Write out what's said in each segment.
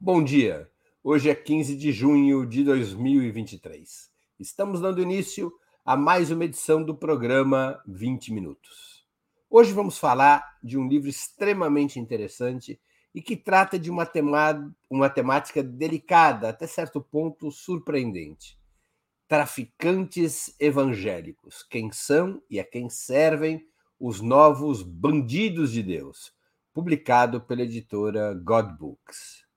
Bom dia. Hoje é 15 de junho de 2023. Estamos dando início a mais uma edição do programa 20 Minutos. Hoje vamos falar de um livro extremamente interessante e que trata de uma, tema... uma temática delicada, até certo ponto surpreendente. Traficantes evangélicos. Quem são e a quem servem os novos bandidos de Deus. Publicado pela editora God Books.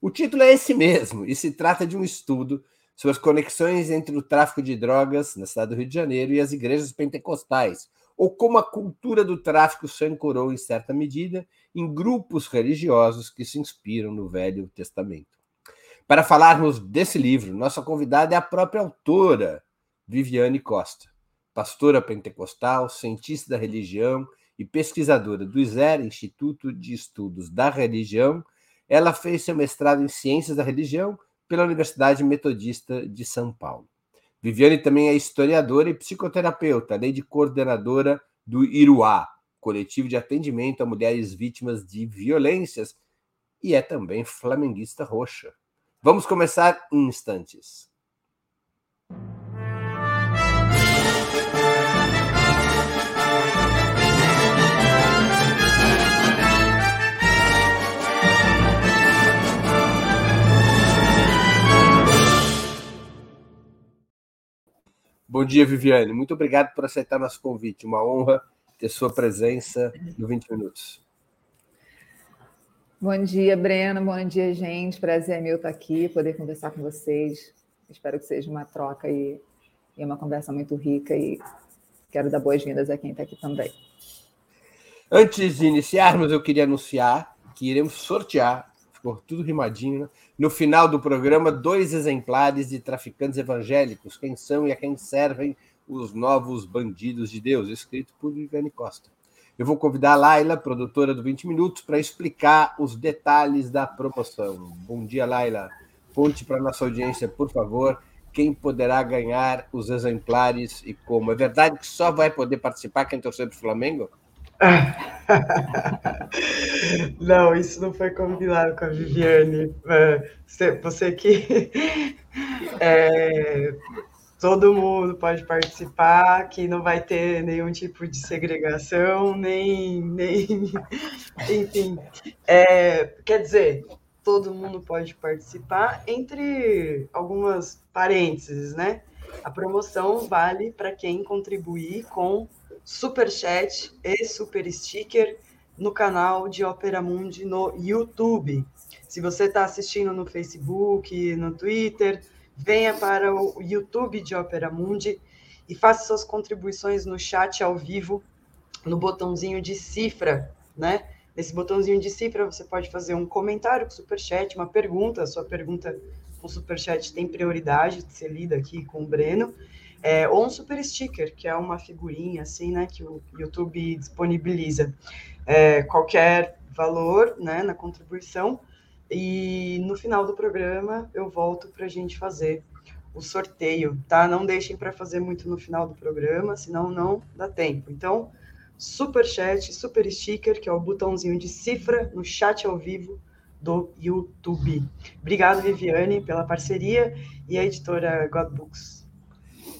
O título é esse mesmo, e se trata de um estudo sobre as conexões entre o tráfico de drogas na cidade do Rio de Janeiro e as igrejas pentecostais, ou como a cultura do tráfico se ancorou, em certa medida, em grupos religiosos que se inspiram no Velho Testamento. Para falarmos desse livro, nossa convidada é a própria autora, Viviane Costa, pastora pentecostal, cientista da religião e pesquisadora do ISER, Instituto de Estudos da Religião, ela fez seu mestrado em Ciências da Religião pela Universidade Metodista de São Paulo. Viviane também é historiadora e psicoterapeuta, além de coordenadora do Iruá, coletivo de atendimento a mulheres vítimas de violências, e é também flamenguista roxa. Vamos começar em instantes. Bom dia, Viviane. Muito obrigado por aceitar nosso convite. Uma honra ter sua presença no 20 Minutos. Bom dia, Breno. Bom dia, gente. Prazer é meu estar aqui, poder conversar com vocês. Espero que seja uma troca e, e uma conversa muito rica e quero dar boas-vindas a quem está aqui também. Antes de iniciarmos, eu queria anunciar que iremos sortear, ficou tudo rimadinho, né? No final do programa, dois exemplares de traficantes evangélicos, quem são e a quem servem os novos bandidos de Deus, escrito por Viviane Costa. Eu vou convidar a Laila, produtora do 20 Minutos, para explicar os detalhes da promoção. Bom dia, Laila. Conte para a nossa audiência, por favor, quem poderá ganhar os exemplares e como. É verdade que só vai poder participar quem torcer para o Flamengo? Não, isso não foi combinado com a Viviane. É, você, você que é, todo mundo pode participar, que não vai ter nenhum tipo de segregação, nem, nem enfim. É, quer dizer, todo mundo pode participar, entre algumas parênteses, né? A promoção vale para quem contribuir com super chat e super sticker no canal de Opera Mundi no YouTube. Se você está assistindo no Facebook, no Twitter, venha para o YouTube de Opera Mundi e faça suas contribuições no chat ao vivo, no botãozinho de cifra, né? Nesse botãozinho de cifra você pode fazer um comentário com superchat, uma pergunta, a sua pergunta com superchat tem prioridade de ser lida aqui com o Breno. É, ou um super sticker, que é uma figurinha assim, né, que o YouTube disponibiliza. É, qualquer valor, né, na contribuição. E no final do programa eu volto para a gente fazer o sorteio, tá? Não deixem para fazer muito no final do programa, senão não dá tempo. Então, super chat, super sticker, que é o botãozinho de cifra no chat ao vivo do YouTube. Obrigado, Viviane, pela parceria e a editora Godbooks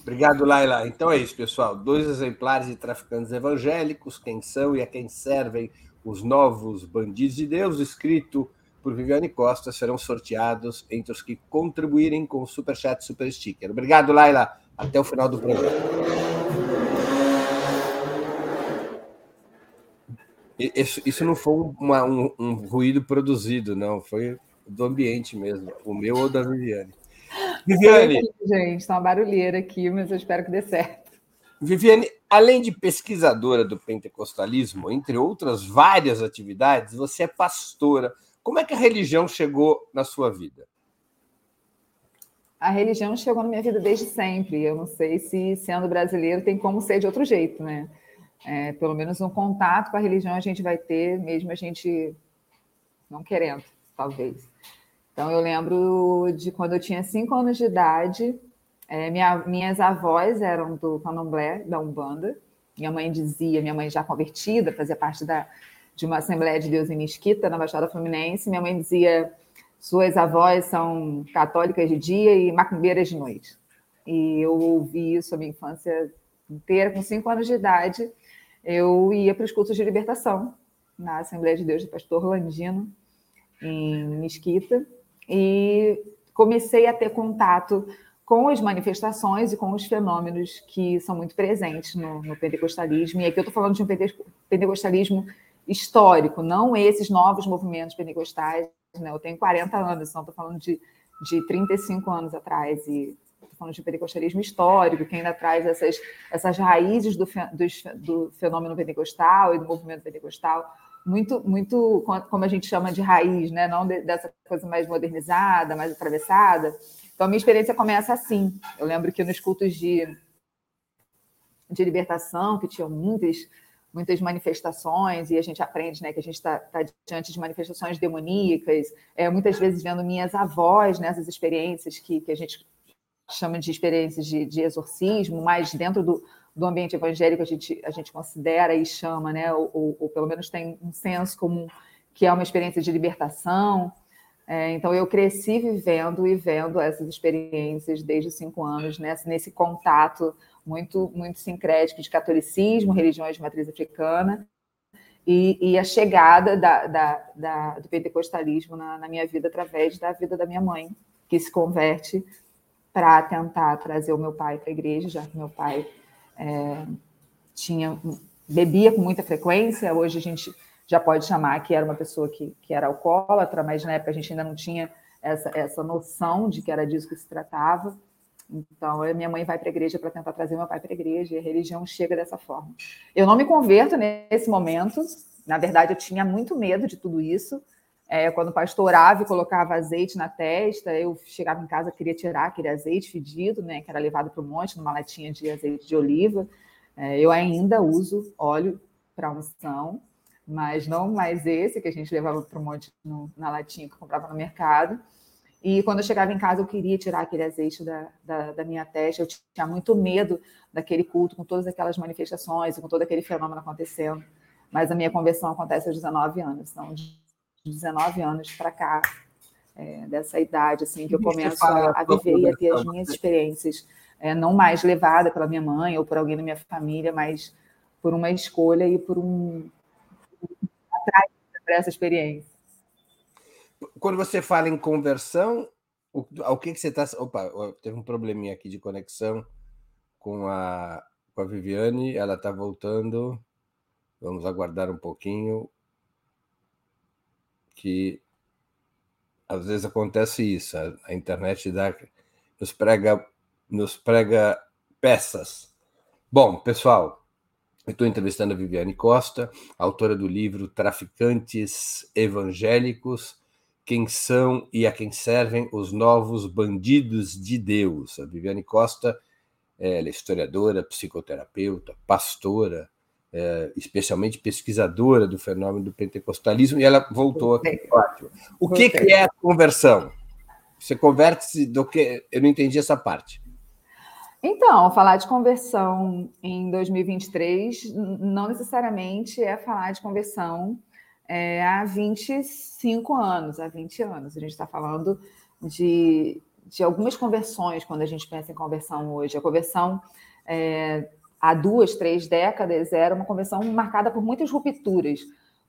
Obrigado, Laila. Então é isso, pessoal. Dois exemplares de traficantes evangélicos, quem são e a quem servem os novos bandidos de Deus, escrito por Viviane Costa, serão sorteados entre os que contribuírem com o Superchat Super Sticker. Obrigado, Laila. Até o final do programa. Isso, isso não foi uma, um, um ruído produzido, não. Foi do ambiente mesmo, o meu ou da Viviane. Viviane. gente, está uma barulheira aqui, mas eu espero que dê certo. Viviane, além de pesquisadora do pentecostalismo, entre outras várias atividades, você é pastora. Como é que a religião chegou na sua vida? A religião chegou na minha vida desde sempre. Eu não sei se, sendo brasileiro, tem como ser de outro jeito, né? É, pelo menos um contato com a religião a gente vai ter, mesmo a gente não querendo, talvez. Então, eu lembro de quando eu tinha cinco anos de idade, é, minha, minhas avós eram do candomblé, da Umbanda. Minha mãe dizia, minha mãe já convertida, fazia parte da, de uma Assembleia de Deus em Mesquita, na Baixada Fluminense. Minha mãe dizia: suas avós são católicas de dia e macumbeiras de noite. E eu ouvi isso a minha infância inteira, com cinco anos de idade. Eu ia para os cultos de libertação na Assembleia de Deus do Pastor Landino, em Mesquita, e comecei a ter contato com as manifestações e com os fenômenos que são muito presentes no, no pentecostalismo. E aqui eu estou falando de um pentecostalismo histórico, não esses novos movimentos pentecostais. Né? Eu tenho 40 anos, então estou falando de, de 35 anos atrás, e estou falando de pentecostalismo histórico, que ainda traz essas, essas raízes do, do, do fenômeno pentecostal e do movimento pentecostal muito, muito, como a gente chama de raiz, né? não dessa coisa mais modernizada, mais atravessada. Então, a minha experiência começa assim. Eu lembro que nos cultos de, de libertação, que tinham muitas, muitas manifestações, e a gente aprende né, que a gente está tá diante de manifestações demoníacas, é, muitas vezes vendo minhas avós nessas experiências que, que a gente chama de experiências de, de exorcismo, mas dentro do, do ambiente evangélico a gente, a gente considera e chama, né, ou, ou, ou pelo menos tem um senso comum que é uma experiência de libertação. É, então, eu cresci vivendo e vendo essas experiências desde os cinco anos, né, nesse contato muito, muito sincrético de catolicismo, religiões de matriz africana, e, e a chegada da, da, da, do pentecostalismo na, na minha vida através da vida da minha mãe, que se converte para tentar trazer o meu pai para a igreja, já que meu pai é, tinha bebia com muita frequência. Hoje a gente já pode chamar que era uma pessoa que, que era alcoólatra, mas na época a gente ainda não tinha essa, essa noção de que era disso que se tratava. Então, minha mãe vai para a igreja para tentar trazer meu pai para a igreja, e a religião chega dessa forma. Eu não me converto nesse momento, na verdade, eu tinha muito medo de tudo isso. É, quando o pastor orava e colocava azeite na testa, eu chegava em casa, queria tirar aquele azeite fedido, né, que era levado para o monte, numa latinha de azeite de oliva. É, eu ainda uso óleo para unção, mas não mais esse que a gente levava para o monte no, na latinha que comprava no mercado. E quando eu chegava em casa, eu queria tirar aquele azeite da, da, da, minha testa. Eu tinha muito medo daquele culto, com todas aquelas manifestações, com todo aquele fenômeno acontecendo. Mas a minha conversão acontece aos 19 anos. Então, 19 anos para cá, é, dessa idade, assim, que eu começo a, a viver e a ter as minhas experiências, é, não mais levada pela minha mãe ou por alguém da minha família, mas por uma escolha e por um atrás para essa experiência. Quando você fala em conversão, o, ao que, que você está. Opa, teve um probleminha aqui de conexão com a, com a Viviane, ela está voltando. Vamos aguardar um pouquinho que às vezes acontece isso, a, internet dá, nos prega nos prega peças. Bom, pessoal, eu estou entrevistando a Viviane Costa, autora do livro Traficantes Evangélicos, quem são e a quem servem os novos bandidos de Deus. A Viviane Costa é historiadora, psicoterapeuta, pastora, é, especialmente pesquisadora do fenômeno do pentecostalismo, e ela voltou aqui. O que, que é a conversão? Você converte-se do que. Eu não entendi essa parte. Então, falar de conversão em 2023 não necessariamente é falar de conversão é, há 25 anos, há 20 anos. A gente está falando de, de algumas conversões quando a gente pensa em conversão hoje. A conversão é, há duas, três décadas, era uma convenção marcada por muitas rupturas.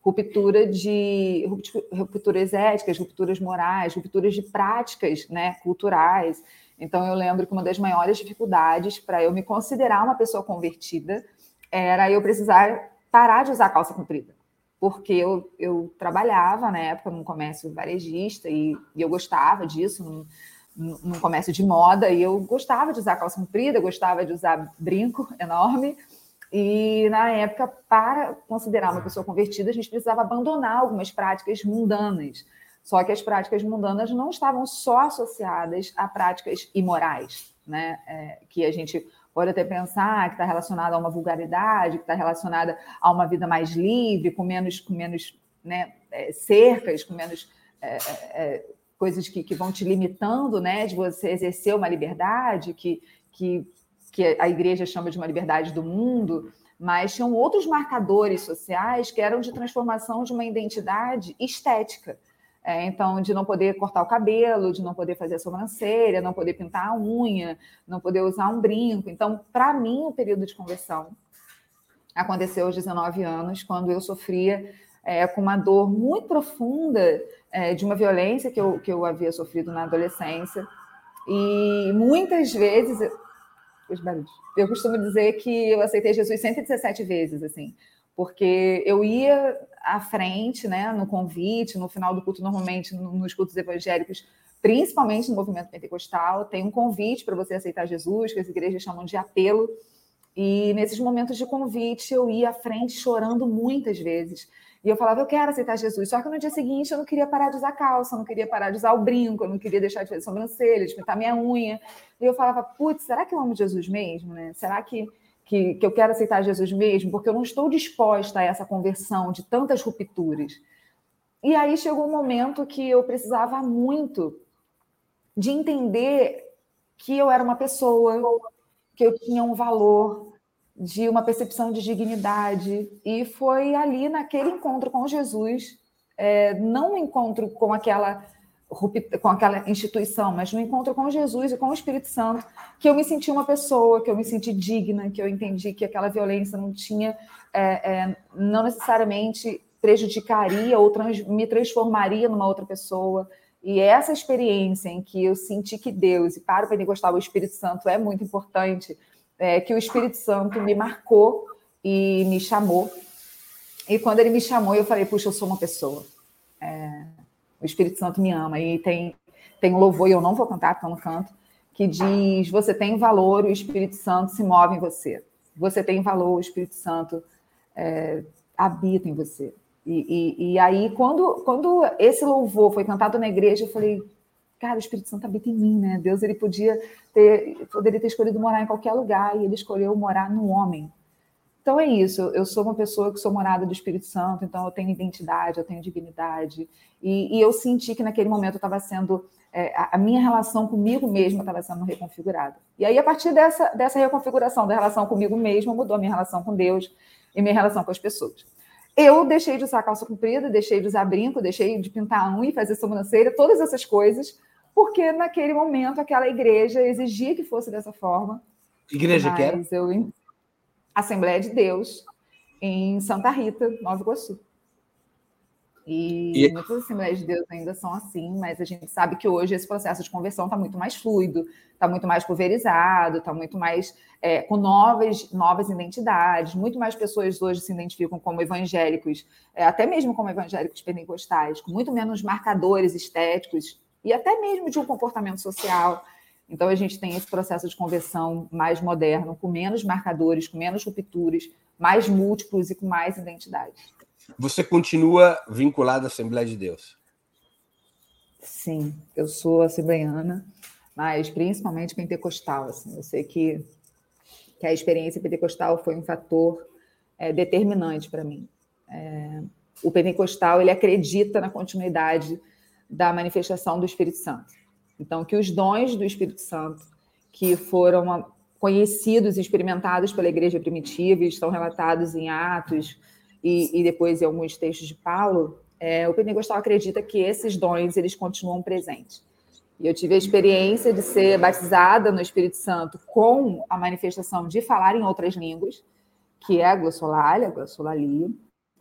Ruptura de rupturas éticas, rupturas morais, rupturas de práticas né, culturais. Então, eu lembro que uma das maiores dificuldades para eu me considerar uma pessoa convertida era eu precisar parar de usar calça comprida. Porque eu, eu trabalhava na época num comércio varejista e, e eu gostava disso, num comércio de moda e eu gostava de usar calça comprida, gostava de usar brinco enorme. E na época, para considerar uma pessoa convertida, a gente precisava abandonar algumas práticas mundanas. Só que as práticas mundanas não estavam só associadas a práticas imorais, né? É, que a gente pode até pensar que está relacionada a uma vulgaridade, que está relacionada a uma vida mais livre, com menos, com menos né, é, cercas, com menos é, é, é coisas que, que vão te limitando, né, de você exercer uma liberdade que, que, que a igreja chama de uma liberdade do mundo, mas tinham outros marcadores sociais que eram de transformação de uma identidade estética. É, então, de não poder cortar o cabelo, de não poder fazer a sobrancelha, não poder pintar a unha, não poder usar um brinco. Então, para mim, o período de conversão aconteceu aos 19 anos, quando eu sofria é, com uma dor muito profunda é, de uma violência que eu, que eu havia sofrido na adolescência. E muitas vezes, barulhos, eu costumo dizer que eu aceitei Jesus 117 vezes, assim, porque eu ia à frente, né, no convite, no final do culto, normalmente nos cultos evangélicos, principalmente no movimento pentecostal, tem um convite para você aceitar Jesus, que as igrejas chamam de apelo. E nesses momentos de convite, eu ia à frente chorando muitas vezes. E eu falava, eu quero aceitar Jesus. Só que no dia seguinte eu não queria parar de usar calça, eu não queria parar de usar o brinco, eu não queria deixar de fazer sobrancelha, de pintar minha unha. E eu falava, putz, será que eu amo Jesus mesmo? Né? Será que que, que eu quero aceitar Jesus mesmo, porque eu não estou disposta a essa conversão de tantas rupturas. E aí chegou um momento que eu precisava muito de entender que eu era uma pessoa, que eu tinha um valor, de uma percepção de dignidade. E foi ali, naquele encontro com Jesus, é, não um encontro com aquela com aquela instituição, mas no encontro com Jesus e com o Espírito Santo, que eu me senti uma pessoa, que eu me senti digna, que eu entendi que aquela violência não tinha, é, é, não necessariamente prejudicaria ou trans, me transformaria numa outra pessoa. E essa experiência em que eu senti que Deus, e para o pentecostal o Espírito Santo é muito importante, é, que o Espírito Santo me marcou e me chamou. E quando ele me chamou, eu falei, puxa, eu sou uma pessoa. É, o Espírito Santo me ama. E tem, tem um louvor, e eu não vou cantar, porque eu não canto, que diz: Você tem valor, o Espírito Santo se move em você. Você tem valor, o Espírito Santo é, habita em você. E, e, e, aí, quando, quando esse louvor foi cantado na igreja, eu falei, cara, o Espírito Santo habita em mim, né? Deus ele podia ter, poderia ter escolhido morar em qualquer lugar e ele escolheu morar no homem. Então é isso, eu sou uma pessoa que sou morada do Espírito Santo, então eu tenho identidade, eu tenho dignidade. E, e eu senti que naquele momento estava sendo, é, a, minha relação comigo mesma estava sendo reconfigurada. E aí, a partir dessa, dessa reconfiguração da relação comigo mesma, mudou a minha relação com Deus e minha relação com as pessoas. Eu deixei de usar calça comprida, deixei de usar brinco, deixei de pintar a unha, fazer sobrancelha, todas essas coisas, porque naquele momento aquela igreja exigia que fosse dessa forma. Igreja que era? Eu, Assembleia de Deus, em Santa Rita, Nova Iguaçu. E, e, muitas Assembleias de Deus ainda são assim, mas a gente sabe que hoje esse processo de conversão está muito mais fluido, está muito mais pulverizado, está muito mais é, com novas, novas identidades. Muito mais pessoas hoje se identificam como evangélicos, é, até mesmo como evangélicos pentecostais, com muito menos marcadores estéticos e até mesmo de um comportamento social. Então, a gente tem esse processo de conversão mais moderno, com menos marcadores, com menos rupturas, mais múltiplos e com mais identidade. Você continua vinculado à Assembleia de Deus? Sim, eu sou assembleiana, mas principalmente pentecostal. Assim. Eu sei que, que a experiência pentecostal foi um fator é, determinante para mim. É, o pentecostal ele acredita na continuidade da manifestação do Espírito Santo. Então, que os dons do Espírito Santo, que foram conhecidos e experimentados pela igreja primitiva e estão relatados em Atos e, e depois em alguns textos de Paulo, é, o pentecostal acredita que esses dons eles continuam presentes. E eu tive a experiência de ser batizada no Espírito Santo com a manifestação de falar em outras línguas, que é a glossolalia, a glossolalia,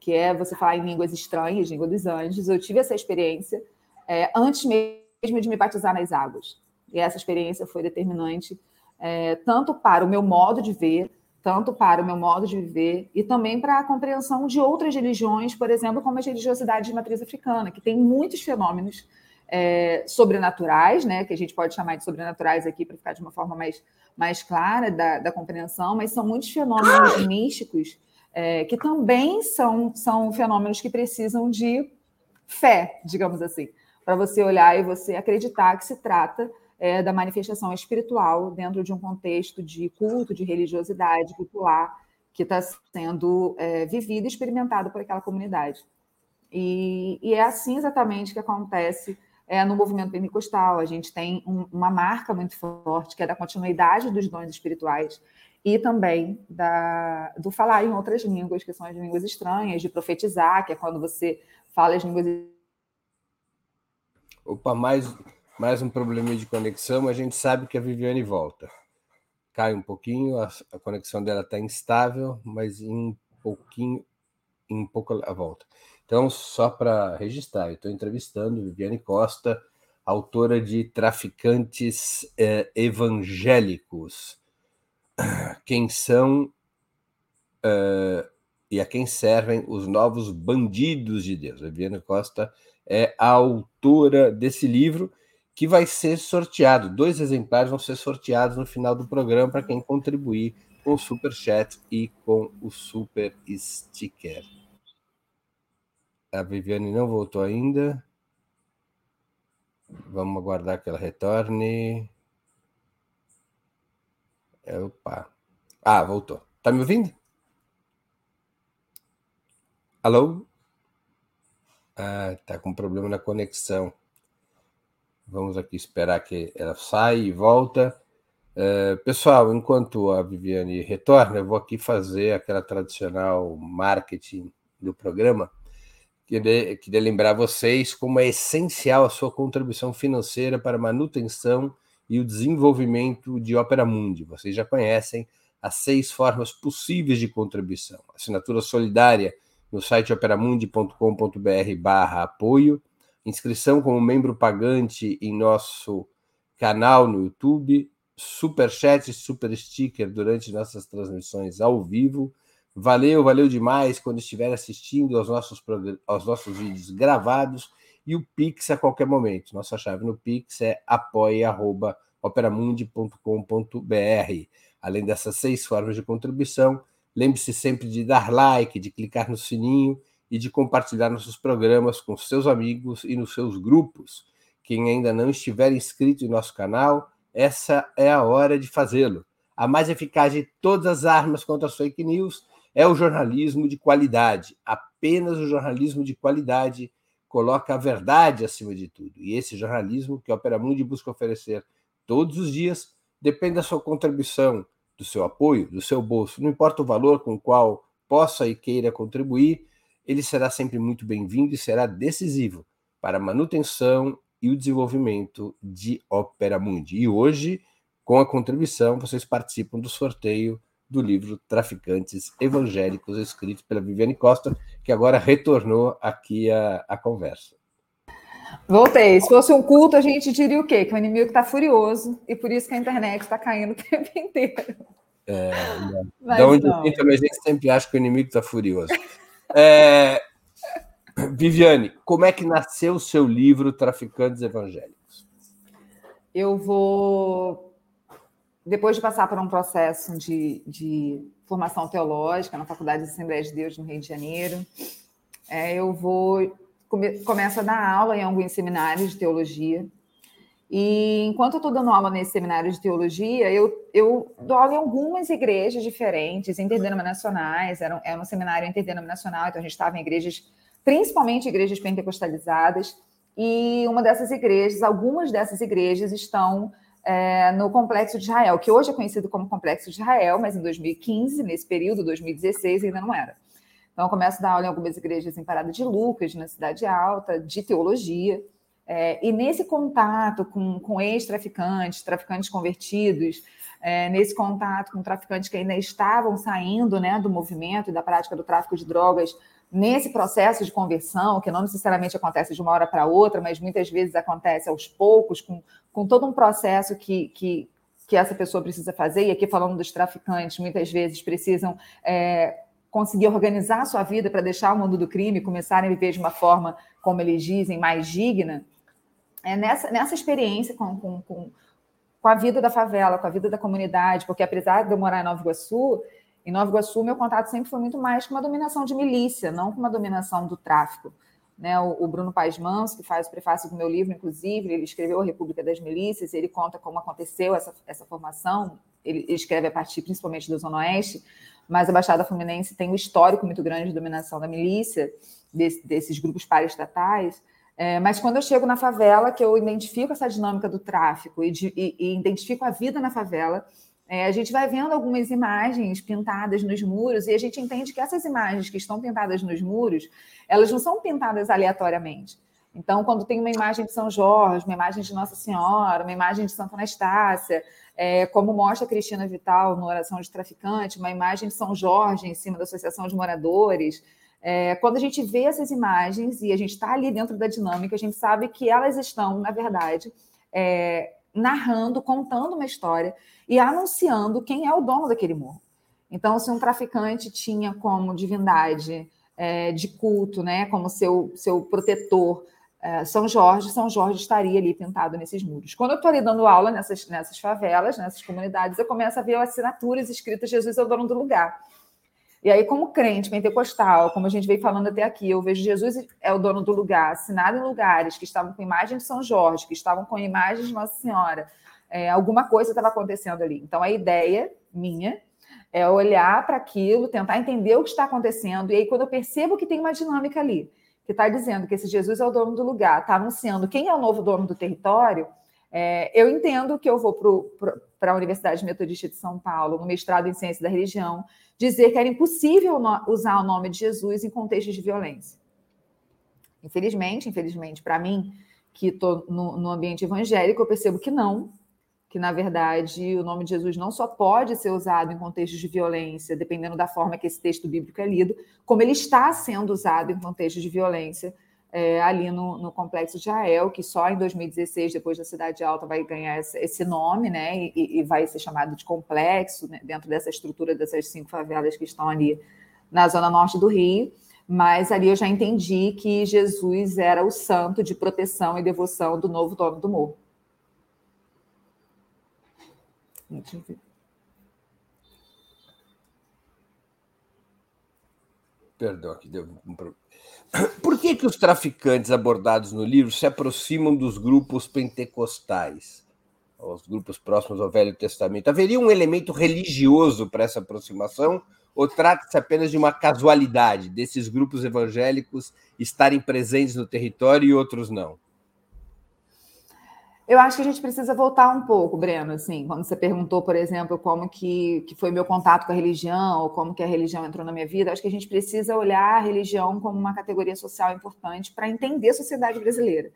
que é você falar em línguas estranhas, língua dos anjos. Eu tive essa experiência é, antes mesmo de me batizar nas águas. E essa experiência foi determinante é, tanto para o meu modo de ver, tanto para o meu modo de viver e também para a compreensão de outras religiões, por exemplo, como a religiosidade de matriz africana, que tem muitos fenômenos é, sobrenaturais, né, que a gente pode chamar de sobrenaturais aqui para ficar de uma forma mais, mais clara da, da compreensão, mas são muitos fenômenos místicos é, que também são, são fenômenos que precisam de fé, digamos assim para você olhar e você acreditar que se trata é, da manifestação espiritual dentro de um contexto de culto, de religiosidade popular que está sendo é, vivido e experimentado por aquela comunidade. E, e, é assim exatamente que acontece é, no movimento pentecostal. A gente tem um, uma marca muito forte, que é da continuidade dos dons espirituais e também da, do falar em outras línguas, que são as línguas estranhas, de profetizar, que é quando você fala as línguas Opa, mais, mais um probleminha de conexão, a gente sabe que a Viviane volta. Cai um pouquinho, a, a conexão dela está instável, mas em um pouquinho, em pouco a volta. Então, só para registrar, eu estou entrevistando Viviane Costa, autora de Traficantes eh, Evangélicos. Quem são uh, e a quem servem os novos bandidos de Deus. A Viviane Costa é a autora desse livro que vai ser sorteado. Dois exemplares vão ser sorteados no final do programa para quem contribuir com o Super Chat e com o Super Sticker. A Viviane não voltou ainda. Vamos aguardar que ela retorne. Opa. Ah, voltou. Tá me ouvindo? Alô? Ah, tá com problema na conexão. Vamos aqui esperar que ela saia e volta. Uh, pessoal, enquanto a Viviane retorna, eu vou aqui fazer aquela tradicional marketing do programa. Queria, queria lembrar vocês como é essencial a sua contribuição financeira para a manutenção e o desenvolvimento de Opera Mundi. Vocês já conhecem as seis formas possíveis de contribuição. Assinatura solidária no site operamundi.com.br barra apoio, inscrição como membro pagante em nosso canal no YouTube, super chat super sticker durante nossas transmissões ao vivo. Valeu, valeu demais quando estiver assistindo aos nossos, aos nossos vídeos gravados e o Pix a qualquer momento. Nossa chave no Pix é apoia.operamundi.com.br. Além dessas seis formas de contribuição, lembre-se sempre de dar like, de clicar no sininho e de compartilhar nossos programas com seus amigos e nos seus grupos. Quem ainda não estiver inscrito em nosso canal, essa é a hora de fazê-lo. A mais eficaz de todas as armas contra as fake news é o jornalismo de qualidade. Apenas o jornalismo de qualidade coloca a verdade acima de tudo. E esse jornalismo que a Opera Mundi busca oferecer todos os dias depende da sua contribuição, do seu apoio, do seu bolso. Não importa o valor com o qual possa e queira contribuir, ele será sempre muito bem-vindo e será decisivo para a manutenção e o desenvolvimento de Opera Mundi. E hoje, com a contribuição, vocês participam do sorteio do livro Traficantes Evangélicos, escrito pela Viviane Costa, que agora retornou aqui à, à conversa. Voltei. Se fosse um culto, a gente diria o quê? Que o inimigo está furioso e por isso que a internet está caindo o tempo inteiro. É, da onde não. eu também a gente sempre acha que o inimigo está furioso. É, Viviane, como é que nasceu o seu livro Traficantes Evangélicos? Eu vou, depois de passar por um processo de, de formação teológica na Faculdade de Assembleia de Deus no Rio de Janeiro, é, eu vou come, começo a dar aula em alguns seminários de teologia. E enquanto eu estou dando aula nesse seminário de teologia, eu, eu dou aula em algumas igrejas diferentes, interdenominacionais, era um, era um seminário interdenominacional, então a gente estava em igrejas principalmente igrejas pentecostalizadas, e uma dessas igrejas, algumas dessas igrejas estão é, no Complexo de Israel, que hoje é conhecido como Complexo de Israel, mas em 2015, nesse período, 2016, ainda não era. Então, eu começo a dar aula em algumas igrejas em Parada de Lucas, na Cidade Alta, de teologia, é, e nesse contato com, com ex-traficantes, traficantes convertidos, é, nesse contato com traficantes que ainda estavam saindo né, do movimento e da prática do tráfico de drogas, nesse processo de conversão, que não necessariamente acontece de uma hora para outra, mas muitas vezes acontece aos poucos, com, com todo um processo que, que, que essa pessoa precisa fazer, e aqui falando dos traficantes, muitas vezes precisam é, conseguir organizar a sua vida para deixar o mundo do crime começarem a viver de uma forma, como eles dizem, mais digna. É nessa, nessa experiência com, com, com, com a vida da favela, com a vida da comunidade, porque apesar de eu morar em Nova Iguaçu, em Nova Iguaçu, meu contato sempre foi muito mais com uma dominação de milícia, não com uma dominação do tráfico. Né? O, Bruno Paes Mans, que faz o prefácio do meu livro, inclusive, ele escreveu A República das Milícias, ele conta como aconteceu essa, essa formação, ele, ele escreve a partir principalmente do Zona Oeste, mas a Baixada Fluminense tem um histórico muito grande de dominação da milícia, desse, desses grupos paraestatais. É, mas quando eu chego na favela, que eu identifico essa dinâmica do tráfico e, de, e, e identifico a vida na favela, é, a gente vai vendo algumas imagens pintadas nos muros e a gente entende que essas imagens que estão pintadas nos muros, elas não são pintadas aleatoriamente. Então, quando tem uma imagem de São Jorge, uma imagem de Nossa Senhora, uma imagem de Santa Anastácia, é, como mostra Cristina Vital no Oração de Traficante, uma imagem de São Jorge em cima da Associação de Moradores. É, quando a gente vê essas imagens e a gente está ali dentro da dinâmica, a gente sabe que elas estão, na verdade, é, narrando, contando uma história e anunciando quem é o dono daquele morro. Então, se um traficante tinha como divindade é, de culto, né, como seu, seu protetor, é, São Jorge, São Jorge estaria ali pintado nesses muros. Quando eu estou ali dando aula nessas, nessas favelas, nessas comunidades, eu começo a ver assinaturas escritas Jesus é o dono do lugar. E aí, como crente pentecostal, como a gente veio falando até aqui, eu vejo Jesus é o dono do lugar, assinado em lugares que estavam com imagem de São Jorge, que estavam com imagem de Nossa Senhora. É, alguma coisa estava acontecendo ali. Então, a ideia minha é olhar para aquilo, tentar entender o que está acontecendo. E aí, quando eu percebo que tem uma dinâmica ali, que está dizendo que esse Jesus é o dono do lugar, está anunciando quem é o novo dono do território, é, eu entendo que eu vou para a Universidade Metodista de São Paulo, no mestrado em Ciência da Religião, dizer que era impossível usar o nome de Jesus em contextos de violência. Infelizmente, infelizmente, para mim, que estou no, no ambiente evangélico, eu percebo que não, que na verdade o nome de Jesus não só pode ser usado em contextos de violência, dependendo da forma que esse texto bíblico é lido, como ele está sendo usado em contextos de violência é, ali no, no, complexo de Ael, que só em 2016, depois da Cidade Alta, vai ganhar esse nome, né? E, e vai ser chamado de complexo né? dentro dessa estrutura dessas cinco favelas que estão ali na zona norte do Rio. Mas ali eu já entendi que Jesus era o santo de proteção e devoção do novo dono do morro. Perdão, que deu um problema. Por que, que os traficantes abordados no livro se aproximam dos grupos pentecostais, os grupos próximos ao Velho Testamento? Haveria um elemento religioso para essa aproximação ou trata-se apenas de uma casualidade desses grupos evangélicos estarem presentes no território e outros não? Eu acho que a gente precisa voltar um pouco, Breno, assim, quando você perguntou, por exemplo, como que, que foi meu contato com a religião, ou como que a religião entrou na minha vida, acho que a gente precisa olhar a religião como uma categoria social importante para entender a sociedade brasileira.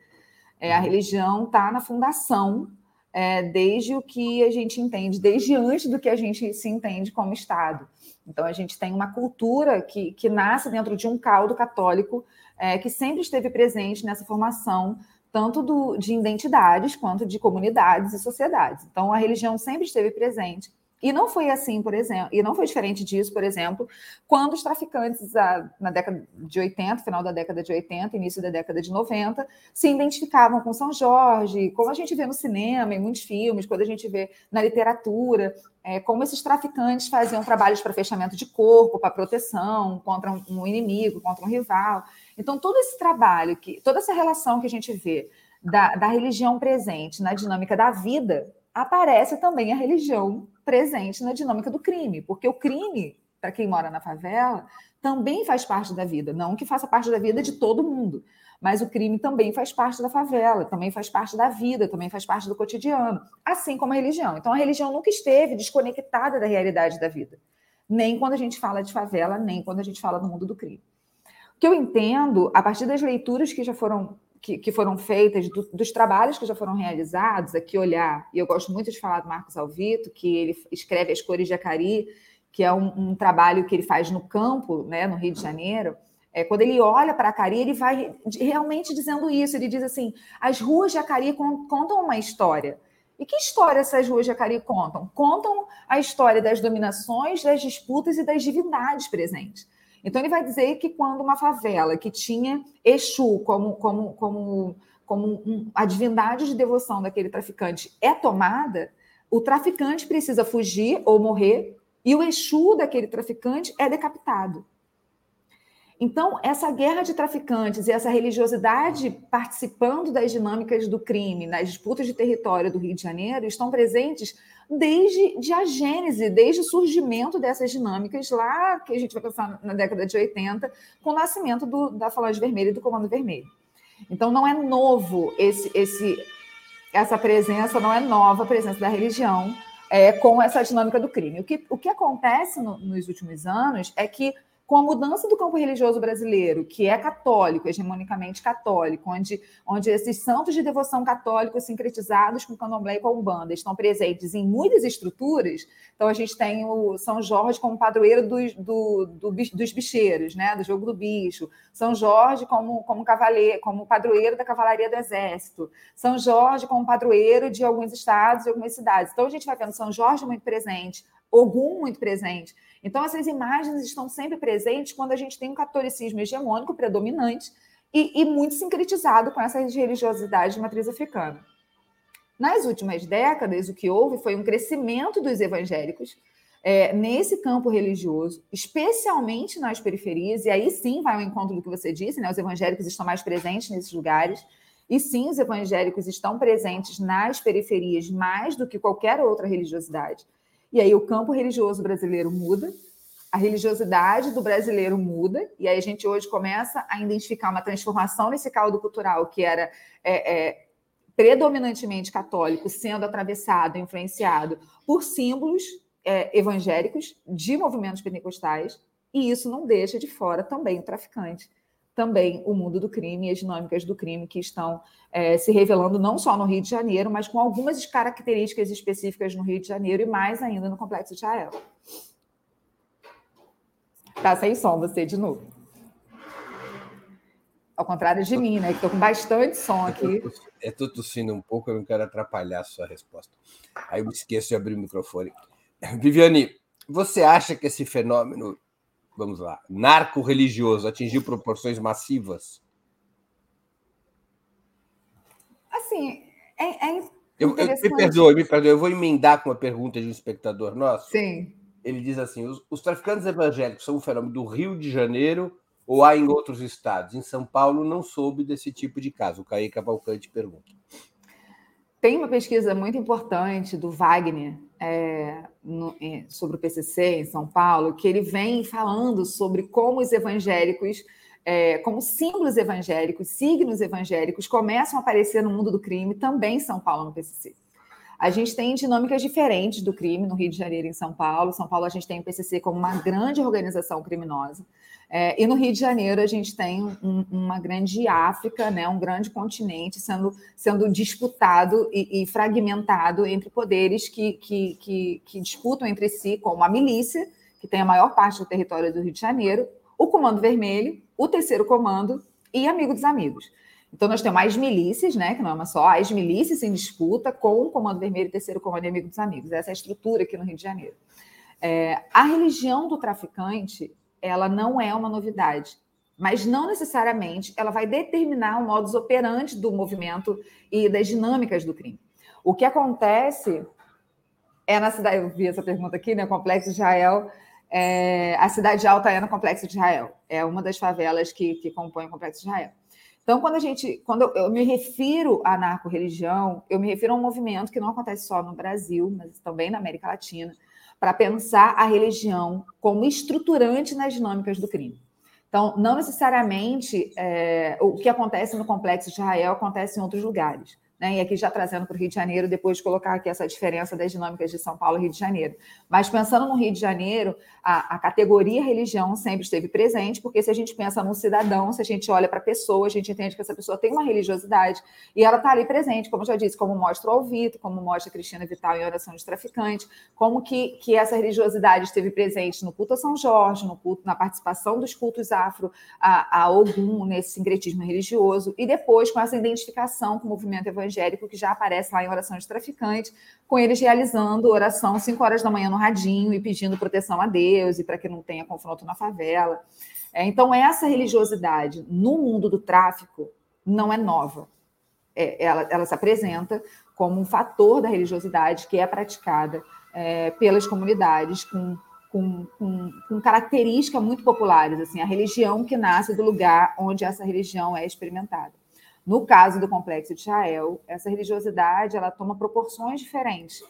É, a religião está na fundação é, desde o que a gente entende, desde antes do que a gente se entende como Estado. Então, a gente tem uma cultura que, que nasce dentro de um caldo católico é, que sempre esteve presente nessa formação tanto do, de identidades quanto de comunidades e sociedades. Então, a religião sempre esteve presente. E não foi assim, por exemplo, e não foi diferente disso, por exemplo, quando os traficantes, na década de 80, final da década de 80, início da década de 90, se identificavam com São Jorge, como a gente vê no cinema, em muitos filmes, quando a gente vê na literatura, é, como esses traficantes faziam trabalhos para fechamento de corpo, para proteção contra um inimigo, contra um rival. Então, todo esse trabalho, que, toda essa relação que a gente vê da, da religião presente na dinâmica da vida, aparece também a religião presente na dinâmica do crime, porque o crime, para quem mora na favela, também faz parte da vida, não que faça parte da vida de todo mundo, mas o crime também faz parte da favela, também faz parte da vida, também faz parte do cotidiano, assim como a religião. Então a religião nunca esteve desconectada da realidade da vida, nem quando a gente fala de favela, nem quando a gente fala do mundo do crime que eu entendo, a partir das leituras que já foram que, que foram feitas, do, dos trabalhos que já foram realizados, aqui olhar, e eu gosto muito de falar do Marcos Alvito, que ele escreve As Cores de Acari, que é um, um trabalho que ele faz no campo, né, no Rio de Janeiro, é, quando ele olha para Acari, ele vai realmente dizendo isso. Ele diz assim: as ruas de Acari contam uma história. E que história essas ruas de Acari contam? Contam a história das dominações, das disputas e das divindades presentes. Então, ele vai dizer que quando uma favela que tinha Exu como, como, como, como um, a divindade de devoção daquele traficante é tomada, o traficante precisa fugir ou morrer e o Exu daquele traficante é decapitado. Então, essa guerra de traficantes e essa religiosidade participando das dinâmicas do crime, nas disputas de território do Rio de Janeiro, estão presentes desde de a gênese, desde o surgimento dessas dinâmicas lá, que a gente vai pensar na década de 80, com o nascimento do, da Falange Vermelha e do Comando Vermelho. Então não é novo esse, esse, essa presença, não é nova a presença da religião é, com essa dinâmica do crime. O que, o que acontece no, nos últimos anos é que com a mudança do campo religioso brasileiro, que é católico, hegemonicamente católico, onde, onde esses santos de devoção católica sincretizados com candomblé e com a Umbanda estão presentes em muitas estruturas. Então, a gente tem o São Jorge como padroeiro dos, do, do, dos bicheiros, né? do jogo do bicho, São Jorge como, como, cavaleiro, como padroeiro da cavalaria do exército, São Jorge como padroeiro de alguns estados e algumas cidades. Então, a gente vai vendo São Jorge muito presente, Ogum muito presente. Então, essas imagens estão sempre presentes quando a gente tem um catolicismo hegemônico predominante e, e muito sincretizado com essa religiosidade de matriz africana. Nas últimas décadas, o que houve foi um crescimento dos evangélicos é, nesse campo religioso, especialmente nas periferias, e aí sim vai ao encontro do que você disse, né? Os evangélicos estão mais presentes nesses lugares, e sim, os evangélicos estão presentes nas periferias mais do que qualquer outra religiosidade. E aí o campo religioso brasileiro muda, a religiosidade do brasileiro muda, e aí a gente hoje começa a identificar uma transformação nesse caldo cultural que era é, é, predominantemente católico, sendo atravessado, influenciado por símbolos é, evangélicos de movimentos pentecostais, e isso não deixa de fora também o traficante também o mundo do crime e as dinâmicas do crime que estão é, se revelando não só no Rio de Janeiro, mas com algumas características específicas no Rio de Janeiro e mais ainda no Complexo de Israel. Tá sem som você de novo. Ao contrário de mim, né? Que estou com bastante som aqui. Eu estou tossindo um pouco, eu não quero atrapalhar a sua resposta. Aí eu esqueço de abrir o microfone. Viviane, você acha que esse fenômeno vamos lá, narco-religioso atingiu proporções massivas? Assim, é, é eu, eu, me perdoe, me perdoe, eu vou emendar com uma pergunta de um espectador nosso. Sim. Ele diz assim: os, os traficantes evangélicos são um fenômeno do Rio de Janeiro ou há em outros estados? Em São Paulo não soube desse tipo de caso. O Caí Cavalcante pergunta. Tem uma pesquisa muito importante do Wagner é, no, sobre o PCC em São Paulo, que ele vem falando sobre como os evangélicos, é, como símbolos evangélicos, signos evangélicos começam a aparecer no mundo do crime também em São Paulo no PCC. A gente tem dinâmicas diferentes do crime no Rio de Janeiro e em São Paulo. São Paulo a gente tem o PCC como uma grande organização criminosa. É, e no Rio de Janeiro a gente tem um, uma grande África, né, um grande continente sendo, sendo disputado e, e fragmentado entre poderes que, que, que, que, disputam entre si, como a milícia, que tem a maior parte do território do Rio de Janeiro, o Comando Vermelho, o Terceiro Comando e Amigo dos Amigos. Então, nós temos as milícias, né, que não é uma só, as milícias em disputa com o Comando Vermelho, Terceiro Comando e Amigo dos Amigos. Essa é a estrutura aqui no Rio de Janeiro. É, a religião do traficante ela não é uma novidade, mas não necessariamente ela vai determinar o modus operandi do movimento e das dinâmicas do crime. O que acontece é na cidade, eu vi essa pergunta aqui, né? Complexo de Israel. É, a cidade alta é no Complexo de Israel. É uma das favelas que, que compõe o Complexo de Israel. Então, quando a gente, quando eu, eu me refiro à narco-religião, eu me refiro a um movimento que não acontece só no Brasil, mas também na América Latina, para pensar a religião como estruturante nas dinâmicas do crime. Então, não necessariamente é, o que acontece no complexo de Israel acontece em outros lugares né? e aqui já trazendo para o Rio de Janeiro, depois de colocar aqui essa diferença das dinâmicas de São Paulo e Rio de Janeiro. Mas pensando no Rio de Janeiro, a, a categoria religião sempre esteve presente, porque se a gente pensa num cidadão, se a gente olha para a pessoa, a gente entende que essa pessoa tem uma religiosidade e ela está ali presente, como já disse, como mostra o Alvito, como mostra a Cristina Vital em Oração de Traficante, como que, que essa religiosidade esteve presente no culto a São Jorge, no culto, na participação dos cultos afro a, a Ogum, nesse sincretismo religioso, e depois com essa identificação com o movimento evangélico evangélico que já aparece lá em oração de traficante, com eles realizando oração 5 horas da manhã no radinho e pedindo proteção a Deus e para que não tenha confronto na favela. É, então, essa religiosidade no mundo do tráfico não é nova. É, ela, ela se apresenta como um fator da religiosidade que é praticada é, pelas comunidades com, com, com, com, características muito populares, assim, a religião que nasce do lugar onde essa religião é experimentada. No caso do complexo de Israel, essa religiosidade ela toma proporções diferentes,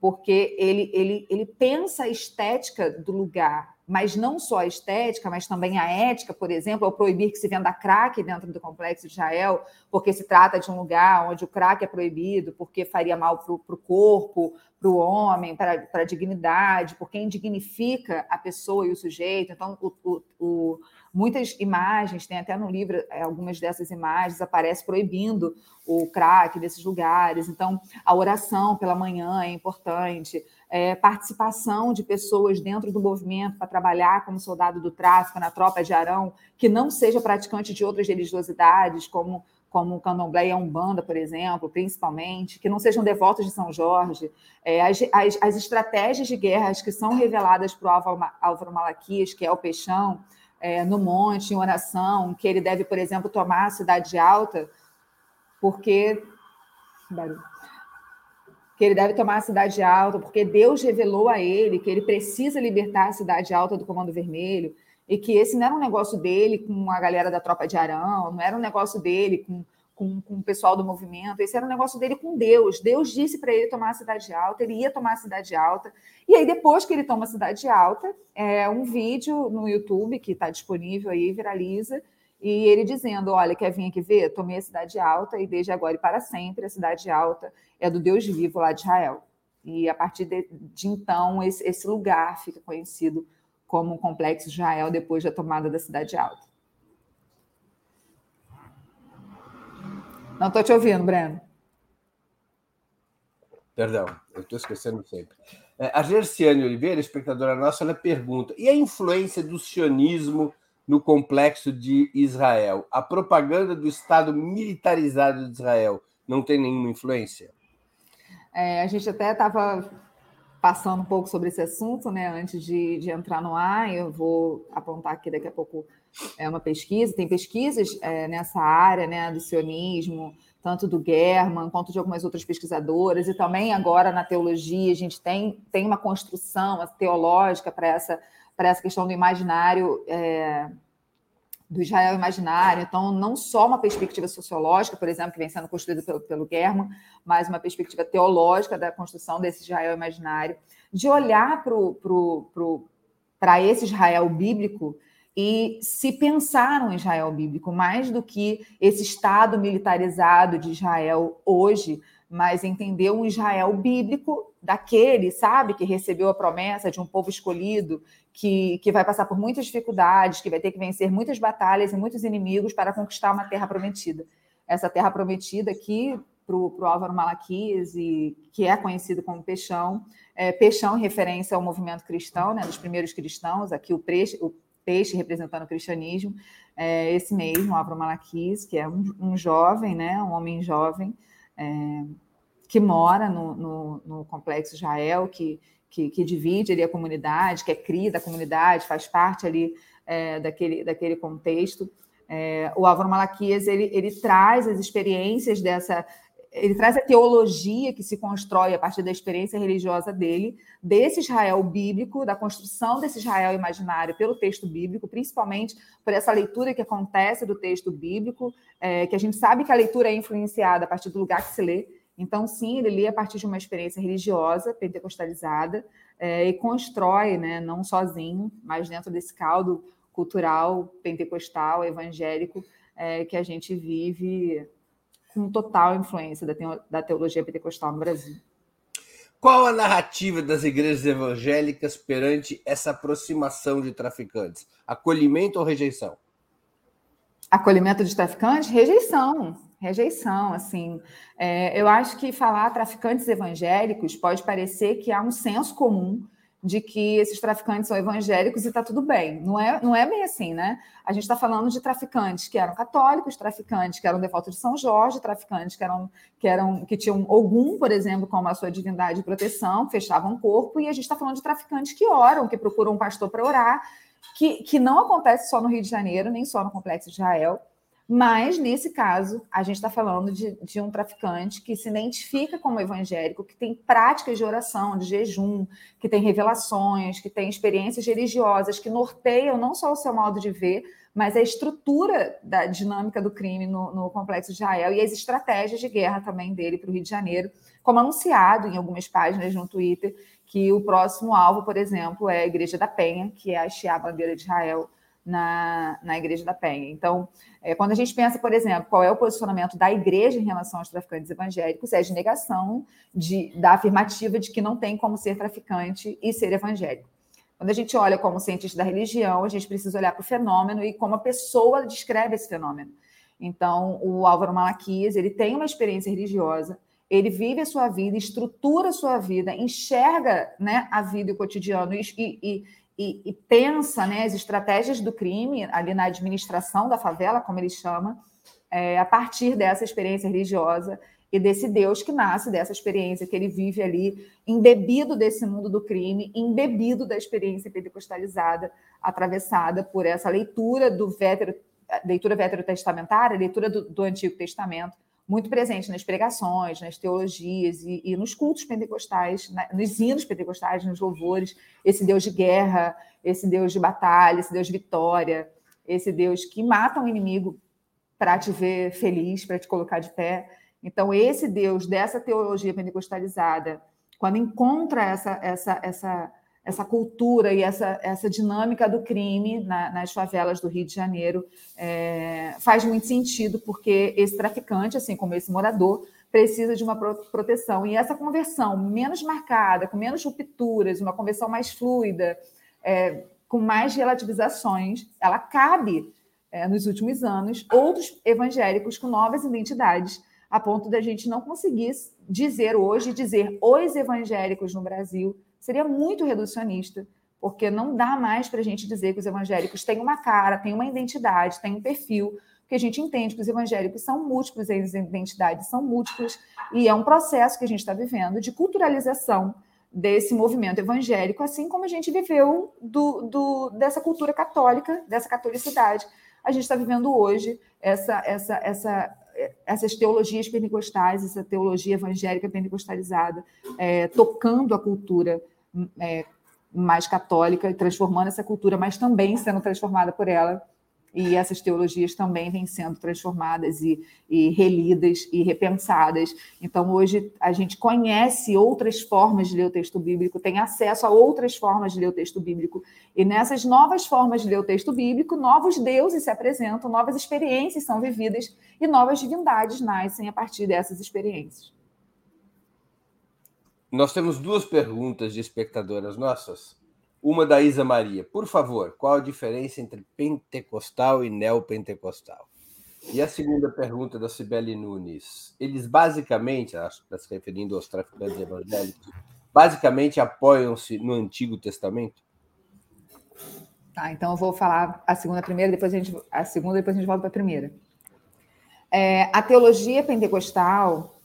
porque ele, ele, ele pensa a estética do lugar mas não só a estética, mas também a ética, por exemplo, ao proibir que se venda crack dentro do complexo de Israel, porque se trata de um lugar onde o crack é proibido, porque faria mal para o corpo, para o homem, para a dignidade, porque indignifica a pessoa e o sujeito. Então, o, o, o, muitas imagens, tem até no livro é, algumas dessas imagens, aparece proibindo o crack desses lugares. Então, a oração pela manhã é importante é, participação de pessoas dentro do movimento para trabalhar como soldado do tráfico na tropa de Arão, que não seja praticante de outras religiosidades, como como o candomblé e a umbanda, por exemplo, principalmente, que não sejam devotos de São Jorge, é, as, as, as, estratégias de guerras que são reveladas para o Álvaro, Álvaro Malaquias, que é o peixão, é, no monte, em oração, que ele deve, por exemplo, tomar a cidade alta, porque... Barulho que ele deve tomar a cidade alta, porque Deus revelou a ele que ele precisa libertar a cidade alta do Comando Vermelho, e que esse não era um negócio dele com a galera da tropa de Arão, não era um negócio dele com, com, com o pessoal do movimento, esse era um negócio dele com Deus. Deus disse para ele tomar a cidade alta, ele ia tomar a cidade alta, e aí depois que ele toma a cidade alta, é um vídeo no YouTube que está disponível aí, viraliza, e ele dizendo: Olha, quer vir aqui ver? Tomei a cidade alta e desde agora e para sempre a cidade alta é do Deus vivo lá de Israel. E a partir de, de então, esse, esse, lugar fica conhecido como o Complexo Israel depois da tomada da cidade alta. Não estou te ouvindo, Breno. Perdão, eu estou esquecendo sempre. É, a Gerciane Oliveira, espectadora nossa, ela pergunta: e a influência do sionismo no complexo de Israel? A propaganda do Estado militarizado de Israel não tem nenhuma influência? É, a gente até estava passando um pouco sobre esse assunto, né, antes de, de, entrar no ar. Eu vou apontar aqui daqui a pouco é uma pesquisa. Tem pesquisas é, nessa área, né, do sionismo, tanto do German quanto de algumas outras pesquisadoras, e também agora na teologia a gente tem, tem uma construção teológica para essa essa questão do imaginário, é, do Israel imaginário. Então, não só uma perspectiva sociológica, por exemplo, que vem sendo construída pelo, pelo German, mas uma perspectiva teológica da construção desse Israel imaginário, de olhar para esse Israel bíblico e se pensar no Israel bíblico, mais do que esse Estado militarizado de Israel hoje, mas entender um Israel bíblico daquele, sabe, que recebeu a promessa de um povo escolhido, que, que vai passar por muitas dificuldades, que vai ter que vencer muitas batalhas e muitos inimigos para conquistar uma terra prometida. Essa terra prometida aqui, para o Álvaro Malaquias, e, que é conhecido como Peixão, é, Peixão referência ao movimento cristão, né, dos primeiros cristãos, aqui o peixe, o peixe representando o cristianismo, é, esse mesmo, Álvaro Malaquias, que é um, um jovem, né, um homem jovem, é, que mora no, no, no complexo Israel, que, que, que, divide ali a comunidade, que é cria da comunidade, faz parte ali é, daquele, daquele contexto. É, o Álvaro Malaquias ele, ele traz as experiências dessa, ele traz a teologia que se constrói a partir da experiência religiosa dele, desse Israel bíblico, da construção desse Israel imaginário pelo texto bíblico, principalmente por essa leitura que acontece do texto bíblico, é, que a gente sabe que a leitura é influenciada a partir do lugar que se lê, então, sim, ele lê a partir de uma experiência religiosa, pentecostalizada, é, e constrói, né, não sozinho, mas dentro desse caldo cultural, pentecostal, evangélico, é, que a gente vive com total influência da teologia pentecostal no Brasil. Qual a narrativa das igrejas evangélicas perante essa aproximação de traficantes? Acolhimento ou rejeição? Acolhimento de traficantes? Rejeição rejeição, assim. É, eu acho que falar traficantes evangélicos pode parecer que há um senso comum de que esses traficantes são evangélicos e está tudo bem. Não é, não é bem assim, né? A gente está falando de traficantes que eram católicos, traficantes que eram devotos de São Jorge, traficantes que eram que eram que tinham algum, por exemplo, como a sua divindade de proteção, fechavam o corpo, e a gente está falando de traficantes que oram, que procuram um pastor para orar, que, que não acontece só no Rio de Janeiro, nem só no Complexo de Israel Mas, nesse caso, a gente está falando de, de, um traficante que se identifica como evangélico, que tem práticas de oração, de jejum, que tem revelações, que tem experiências religiosas que norteiam não só o seu modo de ver, mas a estrutura da dinâmica do crime no, no complexo de Israel e as estratégias de guerra também dele para o Rio de Janeiro, como anunciado em algumas páginas no Twitter, que o próximo alvo, por exemplo, é a Igreja da Penha, que é hastear a bandeira de Israel na, na Igreja da Penha. Então, é, quando a gente pensa, por exemplo, qual é o posicionamento da Igreja em relação aos traficantes evangélicos, é de negação de, da afirmativa de que não tem como ser traficante e ser evangélico. Quando a gente olha como cientista da religião, a gente precisa olhar para o fenômeno e como a pessoa descreve esse fenômeno. Então, o Álvaro Malaquias, ele tem uma experiência religiosa, ele vive a sua vida, estrutura a sua vida, enxerga né, a vida e o cotidiano e, e, e, e, pensa né, as estratégias do crime ali na administração da favela, como ele chama, é, a partir dessa experiência religiosa e desse Deus que nasce dessa experiência que ele vive ali, embebido desse mundo do crime, embebido da experiência pentecostalizada, atravessada por essa leitura do vétero, leitura veterotestamentária, leitura do, do Antigo Testamento, muito presente nas pregações, nas teologias e, e nos cultos pentecostais, na, nos hinos pentecostais, nos louvores, esse Deus de guerra, esse Deus de batalha, esse Deus de vitória, esse Deus que mata um inimigo para te ver feliz, para te colocar de pé. Então, esse Deus dessa teologia pentecostalizada, quando encontra essa, essa, essa essa cultura e essa, essa dinâmica do crime na, nas favelas do Rio de Janeiro é, faz muito sentido, porque esse traficante, assim como esse morador, precisa de uma proteção. E essa conversão menos marcada, com menos rupturas, uma conversão mais fluida, é, com mais relativizações, ela cabe, é, nos últimos anos, outros evangélicos com novas identidades, a ponto da gente não conseguir dizer hoje, dizer os evangélicos no Brasil seria muito reducionista, porque não dá mais para a gente dizer que os evangélicos têm uma cara, têm uma identidade, têm um perfil, porque a gente entende que os evangélicos são múltiplos, as identidades são múltiplas, e é um processo que a gente está vivendo de culturalização desse movimento evangélico, assim como a gente viveu do, do, dessa cultura católica, dessa catolicidade. A gente está vivendo hoje essa, essa, essa, essas teologias pentecostais, essa teologia evangélica pentecostalizada, é, tocando a cultura é, mais católica, transformando essa cultura, mas também sendo transformada por ela. E essas teologias também vêm sendo transformadas e, e relidas e repensadas. Então, hoje, a gente conhece outras formas de ler o texto bíblico, tem acesso a outras formas de ler o texto bíblico. E nessas novas formas de ler o texto bíblico, novos deuses se apresentam, novas experiências são vividas e novas divindades nascem a partir dessas experiências. Nós temos duas perguntas de espectadoras nossas. Uma da Isa Maria. Por favor, qual a diferença entre pentecostal e neopentecostal? E a segunda pergunta da Cibele Nunes. Eles basicamente, acho que está se referindo aos traficantes evangélicos, basicamente apoiam-se no Antigo Testamento? Tá, então eu vou falar a segunda primeiro, depois a gente a segunda, depois a gente volta para a primeira. É, a teologia pentecostal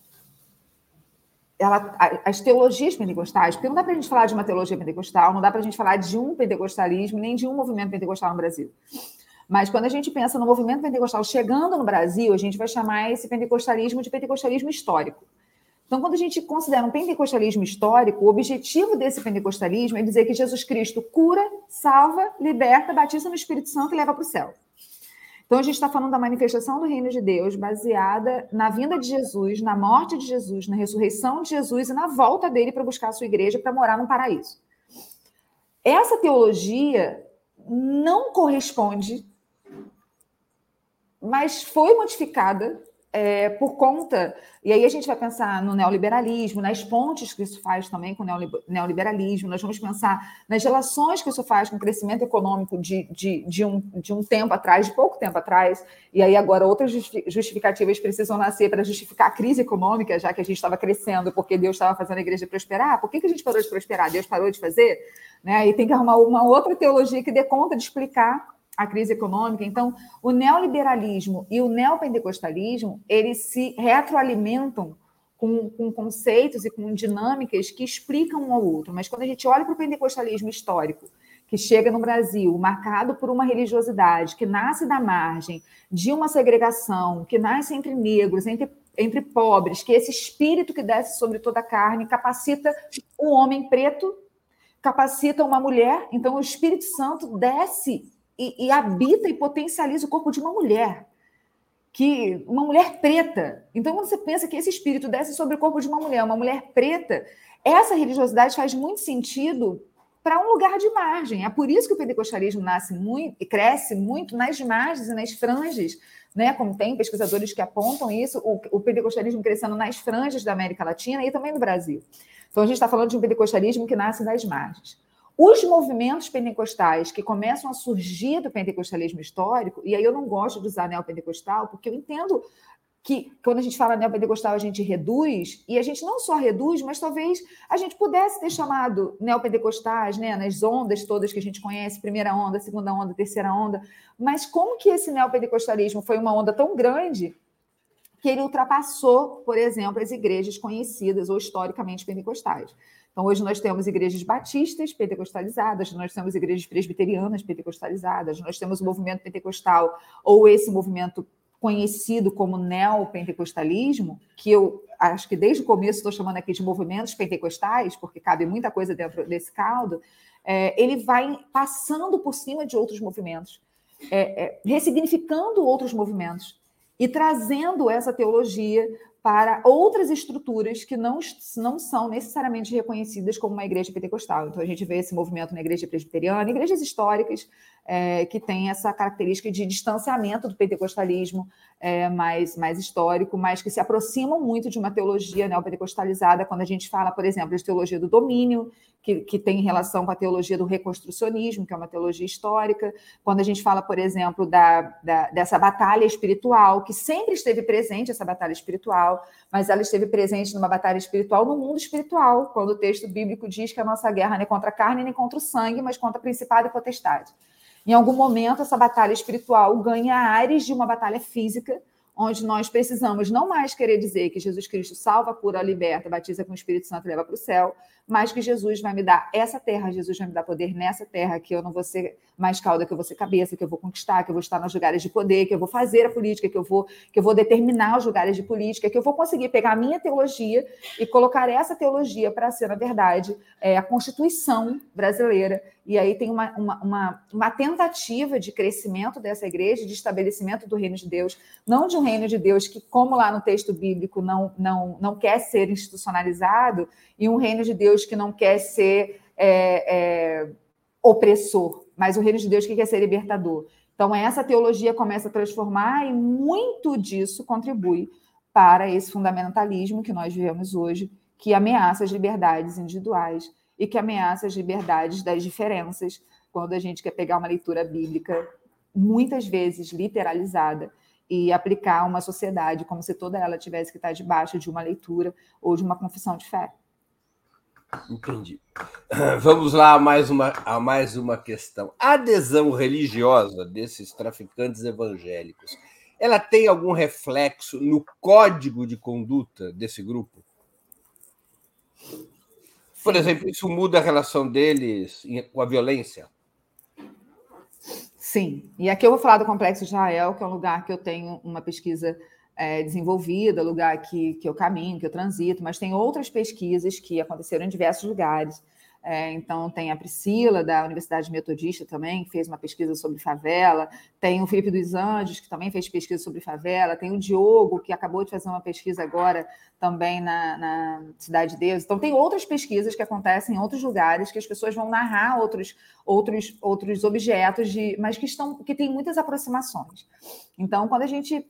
ela, as teologias pentecostais, porque não dá para a gente falar de uma teologia pentecostal, não dá para a gente falar de um pentecostalismo, nem de um movimento pentecostal no Brasil. Mas quando a gente pensa no movimento pentecostal chegando no Brasil, a gente vai chamar esse pentecostalismo de pentecostalismo histórico. Então, quando a gente considera um pentecostalismo histórico, o objetivo desse pentecostalismo é dizer que Jesus Cristo cura, salva, liberta, batiza no Espírito Santo e leva para o céu. Então, a gente está falando da manifestação do reino de Deus baseada na vinda de Jesus, na morte de Jesus, na ressurreição de Jesus e na volta dele para buscar a sua igreja para morar no paraíso. Essa teologia não corresponde, mas foi modificada é, por conta. E aí a gente vai pensar no neoliberalismo, nas pontes que isso faz também com o neoliberalismo, nós vamos pensar nas relações que isso faz com o crescimento econômico de, de, de, um, de um tempo atrás, de pouco tempo atrás, e aí agora outras justificativas precisam nascer para justificar a crise econômica, já que a gente estava crescendo, porque Deus estava fazendo a igreja prosperar. Por que, que a gente parou de prosperar? Deus parou de fazer? Né? E tem que arrumar uma outra teologia que dê conta de explicar a crise econômica. Então, o neoliberalismo e o neopentecostalismo, eles se retroalimentam com, com, conceitos e com dinâmicas que explicam um ao outro. Mas quando a gente olha para o pentecostalismo histórico, que chega no Brasil, marcado por uma religiosidade que nasce da margem de uma segregação, que nasce entre negros, entre, entre pobres, que esse espírito que desce sobre toda a carne capacita o homem preto, capacita uma mulher. Então, o Espírito Santo desce e, e habita e potencializa o corpo de uma mulher que uma mulher preta. Então, quando você pensa que esse espírito desce sobre o corpo de uma mulher, uma mulher preta, essa religiosidade faz muito sentido para um lugar de margem. É por isso que o pentecostalismo nasce muito e cresce muito nas margens e nas franjas, né? Como tem pesquisadores que apontam isso, o, o pentecostalismo crescendo nas franjas da América Latina e também no Brasil. Então a gente está falando de um pentecostalismo que nasce nas margens. Os movimentos pentecostais que começam a surgir do pentecostalismo histórico, e aí eu não gosto de usar neopentecostal, porque eu entendo que quando a gente fala neopentecostal, a gente reduz, e a gente não só reduz, mas talvez a gente pudesse ter chamado neopentecostais, né, nas ondas todas que a gente conhece, primeira onda, segunda onda, terceira onda, mas como que esse neopentecostalismo foi uma onda tão grande que ele ultrapassou, por exemplo, as igrejas conhecidas ou historicamente pentecostais. Então, hoje nós temos igrejas batistas pentecostalizadas, nós temos igrejas presbiterianas pentecostalizadas, nós temos o movimento pentecostal ou esse movimento conhecido como neopentecostalismo, que eu acho que desde o começo estou chamando aqui de movimentos pentecostais, porque cabe muita coisa dentro desse caldo, é, ele vai passando por cima de outros movimentos, é, é, ressignificando outros movimentos e trazendo essa teologia para outras estruturas que não, não são necessariamente reconhecidas como uma igreja pentecostal. Então, a gente vê esse movimento na igreja presbiteriana, igrejas históricas é, que têm essa característica de distanciamento do pentecostalismo é, mais, mais histórico, mas que se aproximam muito de uma teologia neopentecostalizada, quando a gente fala, por exemplo, de teologia do domínio, que, que tem relação com a teologia do reconstrucionismo, que é uma teologia histórica, quando a gente fala, por exemplo, da, da, dessa batalha espiritual, que sempre esteve presente, essa batalha espiritual, mas ela esteve presente numa batalha espiritual no mundo espiritual, quando o texto bíblico diz que a nossa guerra não é contra a carne nem contra o sangue, mas contra principado e potestade. Em algum momento, essa batalha espiritual ganha ares de uma batalha física, onde nós precisamos não mais querer dizer que Jesus Cristo salva, cura, liberta, batiza com o Espírito Santo e leva para o céu, mas que Jesus vai me dar essa terra, Jesus vai me dar poder nessa terra, que eu não vou ser mais cauda, que eu vou ser cabeça, que eu vou conquistar, que eu vou estar nos lugares de poder, que eu vou fazer a política, que eu vou, que eu vou determinar os lugares de política, que eu vou conseguir pegar a minha teologia e colocar essa teologia para ser, na verdade, é, a Constituição brasileira. E aí tem uma, uma, uma, uma tentativa de crescimento dessa igreja, de estabelecimento do reino de Deus, não de um reino de Deus que, como lá no texto bíblico, não, não, não quer ser institucionalizado, e um reino de Deus que não quer ser é, é, opressor, mas o reino de Deus que quer ser libertador. Então, essa teologia começa a transformar e muito disso contribui para esse fundamentalismo que nós vivemos hoje, que ameaça as liberdades individuais e que ameaça as liberdades das diferenças, quando a gente quer pegar uma leitura bíblica muitas vezes literalizada e aplicar uma sociedade como se toda ela tivesse que estar debaixo de uma leitura ou de uma confissão de fé. Entendi. Vamos lá a mais uma, a mais uma questão. A adesão religiosa desses traficantes evangélicos, ela tem algum reflexo no código de conduta desse grupo? Por exemplo, isso muda a relação deles com a violência? Sim. E aqui eu vou falar do Complexo Israel, que é um lugar que eu tenho uma pesquisa é, desenvolvida, lugar que, que eu caminho, que eu transito, mas tem outras pesquisas que aconteceram em diversos lugares. É, então, tem a Priscila, da Universidade Metodista, também, que fez uma pesquisa sobre favela. Tem o Felipe dos Anjos, que também fez pesquisa sobre favela. Tem o Diogo, que acabou de fazer uma pesquisa agora também na, na Cidade de Deus. Então, tem outras pesquisas que acontecem em outros lugares, que as pessoas vão narrar outros, outros, outros objetos, de, mas que, estão, que têm muitas aproximações. Então, quando a gente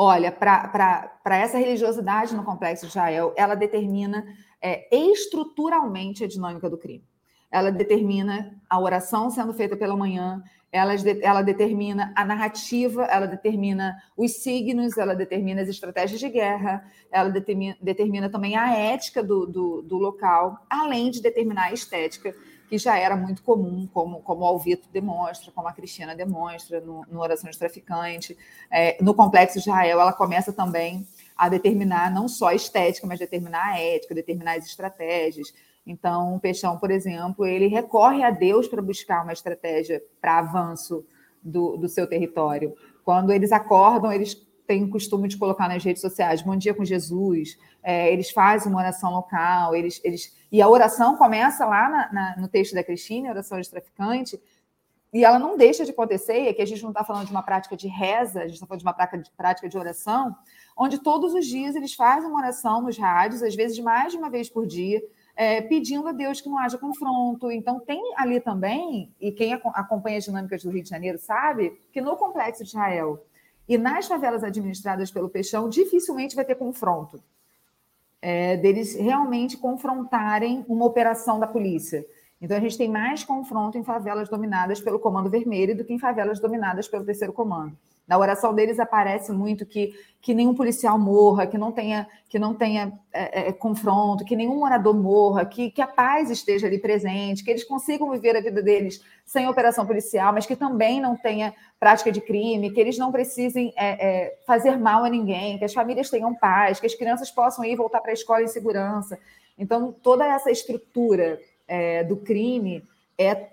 olha para essa religiosidade no complexo de Israel, ela determina é, estruturalmente a dinâmica do crime. Ela determina a oração sendo feita pela manhã, ela, ela determina a narrativa, ela determina os signos, ela determina as estratégias de guerra, ela determina, determina também a ética do, do, do local, além de determinar a estética que já era muito comum, como, como o Alvito demonstra, como a Cristina demonstra no, no Oração de Traficante. É, no Complexo Israel, ela começa também a determinar não só a estética, mas determinar a ética, determinar as estratégias. Então, o Peixão, por exemplo, ele recorre a Deus para buscar uma estratégia para avanço do, do seu território. Quando eles acordam, eles têm o costume de colocar nas redes sociais Bom dia com Jesus, é, eles fazem uma oração local, eles, eles e a oração começa lá na, na, no texto da Cristina, oração de traficante, e ela não deixa de acontecer, e aqui a gente não está falando de uma prática de reza, a gente está falando de uma prática de, prática de oração, onde todos os dias eles fazem uma oração nos rádios, às vezes mais de uma vez por dia, é, pedindo a Deus que não haja confronto. Então, tem ali também, e quem acompanha as dinâmicas do Rio de Janeiro sabe, que no Complexo de Israel e nas favelas administradas pelo Peixão, dificilmente vai ter confronto. É, deles realmente confrontarem uma operação da polícia. Então, a gente tem mais confronto em favelas dominadas pelo Comando Vermelho do que em favelas dominadas pelo Terceiro Comando. Na oração deles aparece muito que, que nenhum policial morra, que não tenha, que não tenha é, é, confronto, que nenhum morador morra, que, que a paz esteja ali presente, que eles consigam viver a vida deles sem operação policial, mas que também não tenha prática de crime, que eles não precisem é, é fazer mal a ninguém, que as famílias tenham paz, que as crianças possam ir voltar para a escola em segurança. Então, toda essa estrutura é, do crime é, é,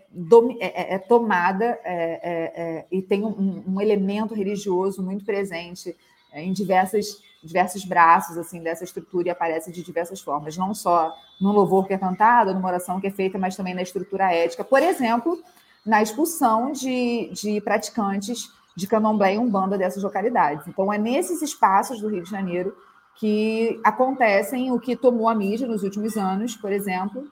é, é tomada é, é, e tem um, um, elemento religioso muito presente em diversas, diversos braços assim dessa estrutura e aparece de diversas formas, não só no louvor que é cantado, numa oração que é feita, mas também na estrutura ética. Por exemplo, na expulsão de, de praticantes de candomblé e umbanda dessas localidades. Então, é nesses espaços do Rio de Janeiro que acontecem o que tomou a mídia nos últimos anos, por exemplo,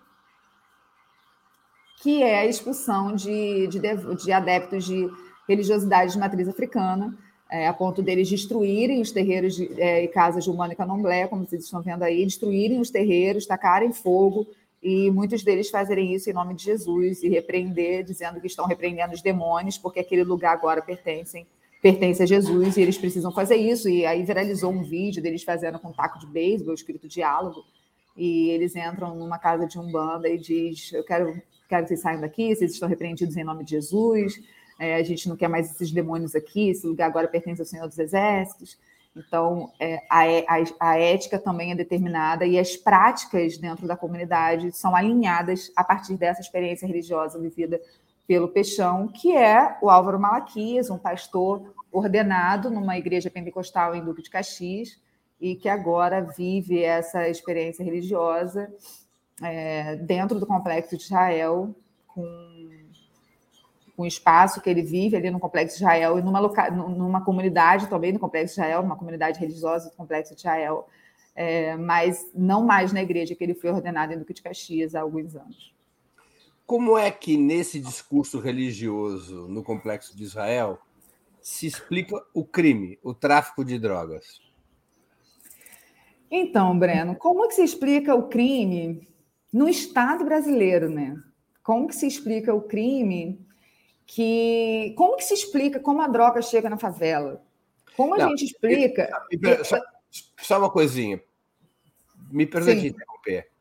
que é a expulsão de, de, de adeptos de religiosidade de matriz africana, é, a ponto deles destruírem os terreiros de, é, e casas de Umbanda e Candomblé, como vocês estão vendo aí, destruírem os terreiros, tacarem fogo, e muitos deles fazerem isso em nome de Jesus e repreender, dizendo que estão repreendendo os demônios, porque aquele lugar agora pertence, pertence a Jesus e eles precisam fazer isso. E aí viralizou um vídeo deles fazendo com um taco de beisebol, escrito diálogo, e eles entram numa casa de Umbanda e diz, eu quero quero que vocês saiam daqui, vocês estão repreendidos em nome de Jesus, é, a gente não quer mais esses demônios aqui, esse lugar agora pertence ao Senhor dos Exércitos. Então, é, a, a, a, ética também é determinada e as práticas dentro da comunidade são alinhadas a partir dessa experiência religiosa vivida pelo Peixão, que é o Álvaro Malaquias, um pastor ordenado numa igreja pentecostal em Duque de Caxias, e que agora vive essa experiência religiosa é, dentro do complexo de Israel, com, com o espaço que ele vive ali no complexo de Israel e numa, loca, numa comunidade também no complexo de Israel, uma comunidade religiosa do complexo de Israel, é, mas não mais na igreja que ele foi ordenado em Duque de Caxias há alguns anos. Como é que nesse discurso religioso no complexo de Israel se explica o crime, o tráfico de drogas? Então, Breno, como é que se explica o crime no Estado brasileiro, né? Como que se explica o crime que. Como que se explica como a droga chega na favela? Como a Não, gente explica. Só, só, uma coisinha. Me perdoe te interromper.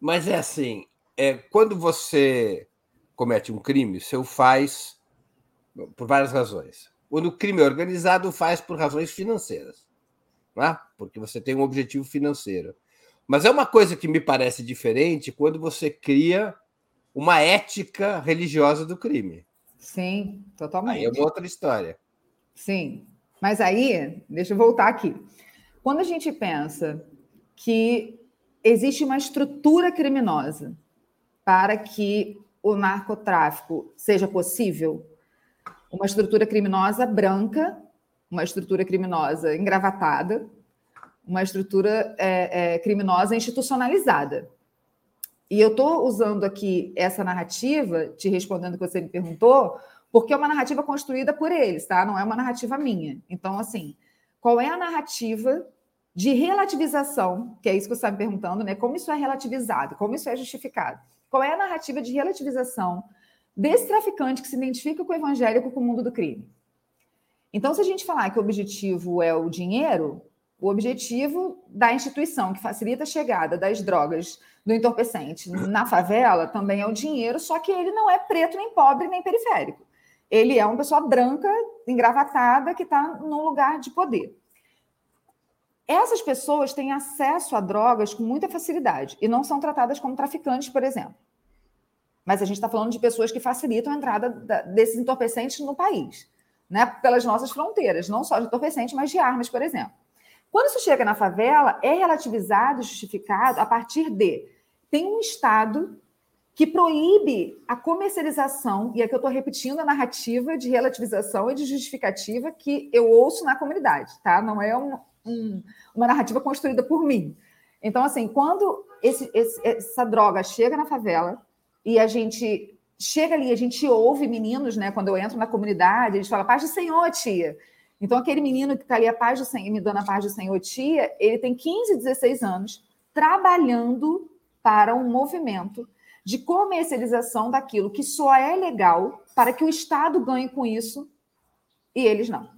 Mas é assim: é, quando você comete um crime, você o faz por várias razões. Quando o crime é organizado, faz por razões financeiras. Não é? Porque você tem um objetivo financeiro. Mas é uma coisa que me parece diferente quando você cria uma ética religiosa do crime. Sim, totalmente. Aí é uma outra história. Sim. Mas aí, deixa eu voltar aqui. Quando a gente pensa que existe uma estrutura criminosa para que o narcotráfico seja possível, uma estrutura criminosa branca, uma estrutura criminosa engravatada, uma estrutura é, é, criminosa institucionalizada. E eu estou usando aqui essa narrativa, te respondendo o que você me perguntou, porque é uma narrativa construída por eles, tá? Não é uma narrativa minha. Então, assim, qual é a narrativa de relativização, que é isso que você está me perguntando, né? Como isso é relativizado, como isso é justificado? Qual é a narrativa de relativização desse traficante que se identifica com o evangélico com o mundo do crime? Então, se a gente falar que o objetivo é o dinheiro, o objetivo da instituição que facilita a chegada das drogas, do entorpecente na favela também é o dinheiro, só que ele não é preto, nem pobre, nem periférico. Ele é uma pessoa branca, engravatada, que está num lugar de poder. essas pessoas têm acesso a drogas com muita facilidade e não são tratadas como traficantes, por exemplo. Mas a gente está falando de pessoas que facilitam a entrada desses entorpecentes no país, né? pelas nossas fronteiras, não só de entorpecentes, mas de armas, por exemplo. Quando isso chega na favela, é relativizado, justificado a partir de tem um Estado que proíbe a comercialização, e aqui eu estou repetindo a narrativa de relativização e de justificativa que eu ouço na comunidade, tá? Não é um, um, uma narrativa construída por mim. Então, assim, quando esse, esse, essa droga chega na favela e a gente chega ali, a gente ouve meninos, né? Quando eu entro na comunidade, a gente fala, paz do Senhor, tia. Então, aquele menino que está ali, a paz do Senhor, me dando a paz do Senhor, tia, ele tem 15, 16 anos, trabalhando para um movimento de comercialização daquilo que só é legal para que o Estado ganhe com isso e eles não.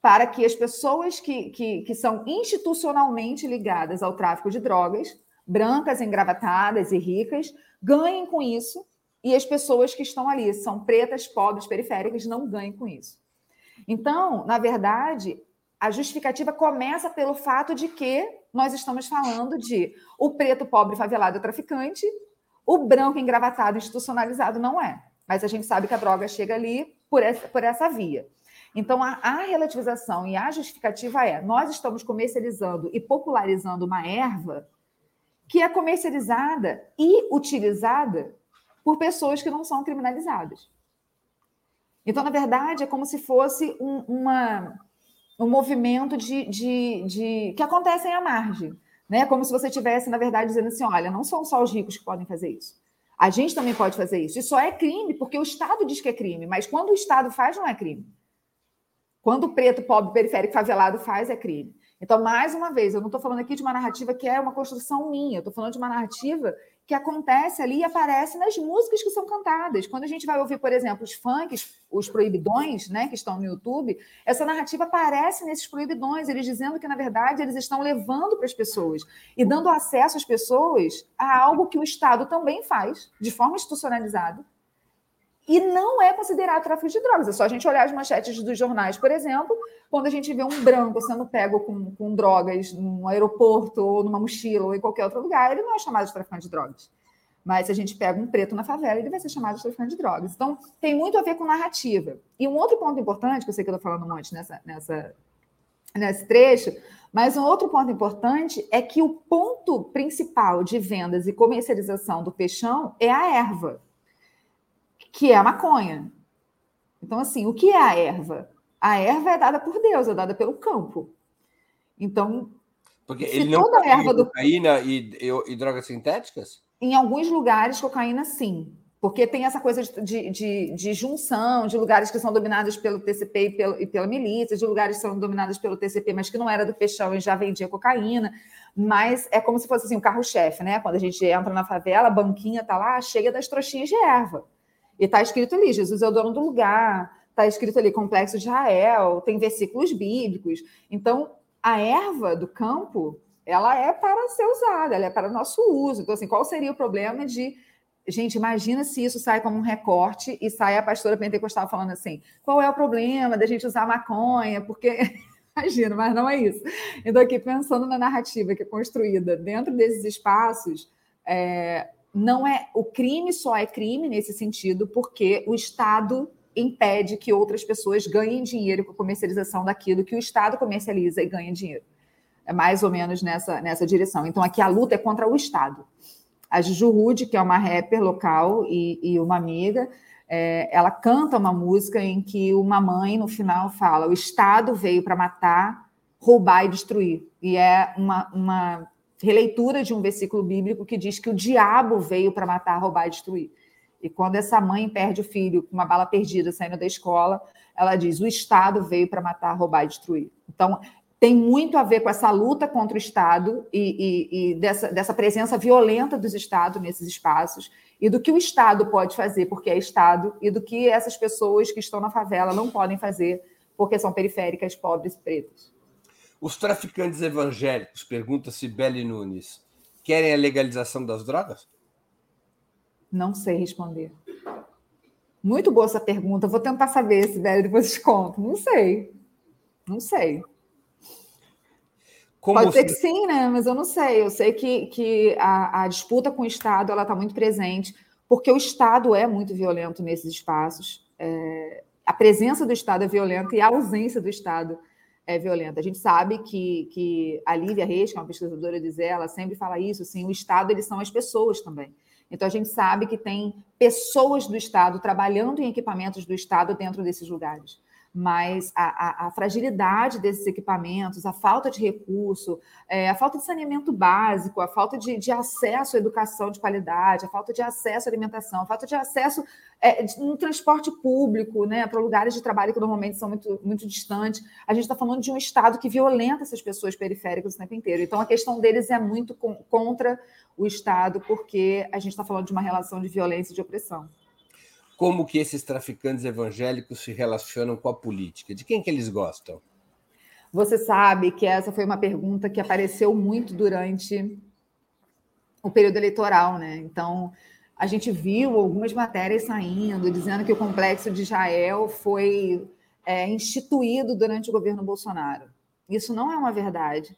Para que as pessoas que, que, que são institucionalmente ligadas ao tráfico de drogas, brancas, engravatadas e ricas, ganhem com isso e as pessoas que estão ali, são pretas, pobres, periféricas, não ganhem com isso. Então, na verdade, a justificativa começa pelo fato de que nós estamos falando de o preto pobre favelado é traficante, o branco engravatado institucionalizado não é. Mas a gente sabe que a droga chega ali por essa, por essa via. Então, a, a relativização e a justificativa é: nós estamos comercializando e popularizando uma erva que é comercializada e utilizada por pessoas que não são criminalizadas. Então, na verdade, é como se fosse um, uma, um movimento de, de, de que acontece à margem. Né? Como se você tivesse, na verdade, dizendo assim: olha, não são só os ricos que podem fazer isso. A gente também pode fazer isso. E só é crime porque o Estado diz que é crime, mas quando o Estado faz, não é crime. Quando o preto, pobre, periférico, favelado faz, é crime. Então, mais uma vez, eu não estou falando aqui de uma narrativa que é uma construção minha, eu estou falando de uma narrativa que acontece ali e aparece nas músicas que são cantadas. Quando a gente vai ouvir, por exemplo, os funks, os proibidões, né, que estão no YouTube, essa narrativa aparece nesses proibidões, eles dizendo que, na verdade, eles estão levando para as pessoas e dando acesso às pessoas a algo que o Estado também faz, de forma institucionalizada, e não é considerado tráfico de drogas. É só a gente olhar as manchetes dos jornais, por exemplo, quando a gente vê um branco sendo pego com, com drogas num aeroporto, ou numa mochila, ou em qualquer outro lugar, ele não é chamado de traficante de drogas. Mas se a gente pega um preto na favela, ele vai ser chamado de traficante de drogas. Então, tem muito a ver com narrativa. E um outro ponto importante, que eu sei que eu estou falando um monte nessa, nessa, nesse trecho, mas um outro ponto importante é que o ponto principal de vendas e comercialização do peixão é a erva que é a maconha. Então, assim, o que é a erva? A erva é dada por Deus, é dada pelo campo. Então, porque ele não toda a erva do cocaína e, e, e, drogas sintéticas? Em alguns lugares, cocaína sim. Porque tem essa coisa de, de, de junção, de lugares que são dominados pelo TCP e, pelo, e pela milícia, de lugares que são dominados pelo TCP, mas que não era do peixão e já vendia cocaína. Mas é como se fosse assim, o carro-chefe, né? Quando a gente entra na favela, a banquinha tá lá cheia das trouxinhas de erva. E está escrito ali: Jesus é o dono do lugar, está escrito ali complexo de Israel, tem versículos bíblicos. Então, a erva do campo, ela é para ser usada, ela é para nosso uso. Então, assim, qual seria o problema de. Gente, imagina se isso sai como um recorte e sai a pastora pentecostal falando assim: qual é o problema da gente usar maconha? Porque. Imagina, mas não é isso. Então, aqui pensando na narrativa que é construída dentro desses espaços, é, não é o crime só é crime nesse sentido porque o Estado impede que outras pessoas ganhem dinheiro com a comercialização daquilo que o Estado comercializa e ganha dinheiro. É mais ou menos nessa, nessa direção. Então, aqui a luta é contra o Estado. A Juju Rude, que é uma rapper local e, e uma amiga, é, ela canta uma música em que uma mãe, no final, fala: o Estado veio para matar, roubar e destruir. E é uma, uma releitura de um versículo bíblico que diz que o diabo veio para matar, roubar e destruir. E quando essa mãe perde o filho com uma bala perdida saindo da escola, ela diz: o Estado veio para matar, roubar e destruir. Então, tem muito a ver com essa luta contra o Estado e, e, e dessa, dessa presença violenta dos Estados nesses espaços, e do que o Estado pode fazer porque é Estado, e do que essas pessoas que estão na favela não podem fazer porque são periféricas, pobres pretas. Os traficantes evangélicos, pergunta Sibeli Nunes, querem a legalização das drogas? Não sei responder. Muito boa essa pergunta. Vou tentar saber, Sibeli, depois te conto. Não sei. Não sei. Como Pode ser que sim, né? Mas eu não sei. Eu sei que, que a, a disputa com o Estado ela está muito presente, porque o Estado é muito violento nesses espaços. É, a presença do Estado é violenta e a ausência do Estado é violenta. A gente sabe que, que a Lívia Reis, que é uma pesquisadora de Zé, ela sempre fala isso, assim, o Estado, eles são as pessoas também. Então, a gente sabe que tem pessoas do Estado trabalhando em equipamentos do Estado dentro desses lugares mas a, a, a, fragilidade desses equipamentos, a falta de recurso, é, a falta de saneamento básico, a falta de, de, acesso à educação de qualidade, a falta de acesso à alimentação, a falta de acesso é, no transporte público, né, para lugares de trabalho que normalmente são muito, muito distantes. A gente está falando de um Estado que violenta essas pessoas periféricas o tempo inteiro. Então, a questão deles é muito com, contra o Estado, porque a gente está falando de uma relação de violência e de opressão como que esses traficantes evangélicos se relacionam com a política? De quem que eles gostam? Você sabe que essa foi uma pergunta que apareceu muito durante o período eleitoral, né? Então, a gente viu algumas matérias saindo dizendo que o complexo de Israel foi é, instituído durante o governo Bolsonaro. Isso não é uma verdade.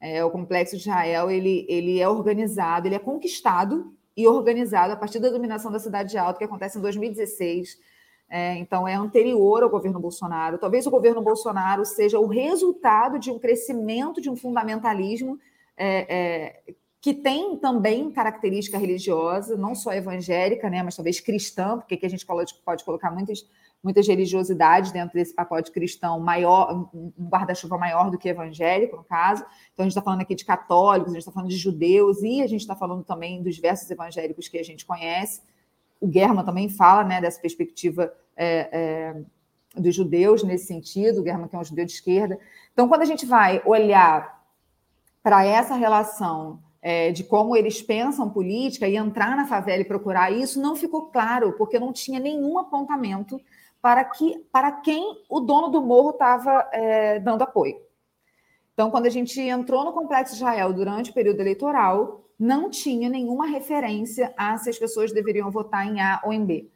É, o complexo de Israel ele, ele é organizado, ele é conquistado e organizado a partir da dominação da Cidade Alta, que acontece em 2016. É, então, é anterior ao governo Bolsonaro. Talvez o governo Bolsonaro seja o resultado de um crescimento de um fundamentalismo é, é, que tem também característica religiosa, não só evangélica, né, mas talvez cristã, porque aqui a gente pode, pode colocar muitas muitas religiosidades dentro desse pacote cristão maior, um guarda-chuva maior do que evangélico, no caso. Então, a gente está falando aqui de católicos, a gente está falando de judeus, e a gente está falando também dos versos evangélicos que a gente conhece. O Germa também fala né, dessa perspectiva é, é, dos judeus nesse sentido, o Germa que é um judeu de esquerda. Então, quando a gente vai olhar para essa relação é, de como eles pensam política e entrar na favela e procurar isso, não ficou claro, porque não tinha nenhum apontamento para, que, para quem o dono do morro estava é, dando apoio. Então, quando a gente entrou no Complexo Israel durante o período eleitoral, não tinha nenhuma referência a se as pessoas deveriam votar em A ou em B.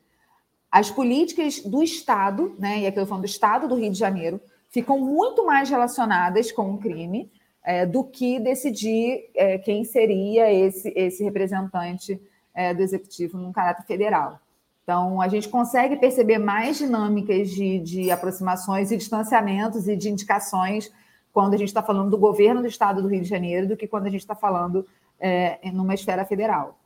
As políticas do Estado, né, e aqui eu falando do Estado do Rio de Janeiro, ficam muito mais relacionadas com o crime é, do que decidir é, quem seria esse, esse representante é, do Executivo num caráter federal. Então, a gente consegue perceber mais dinâmicas de, de aproximações e distanciamentos e de indicações quando a gente está falando do governo do estado do Rio de Janeiro do que quando a gente está falando é, numa esfera federal.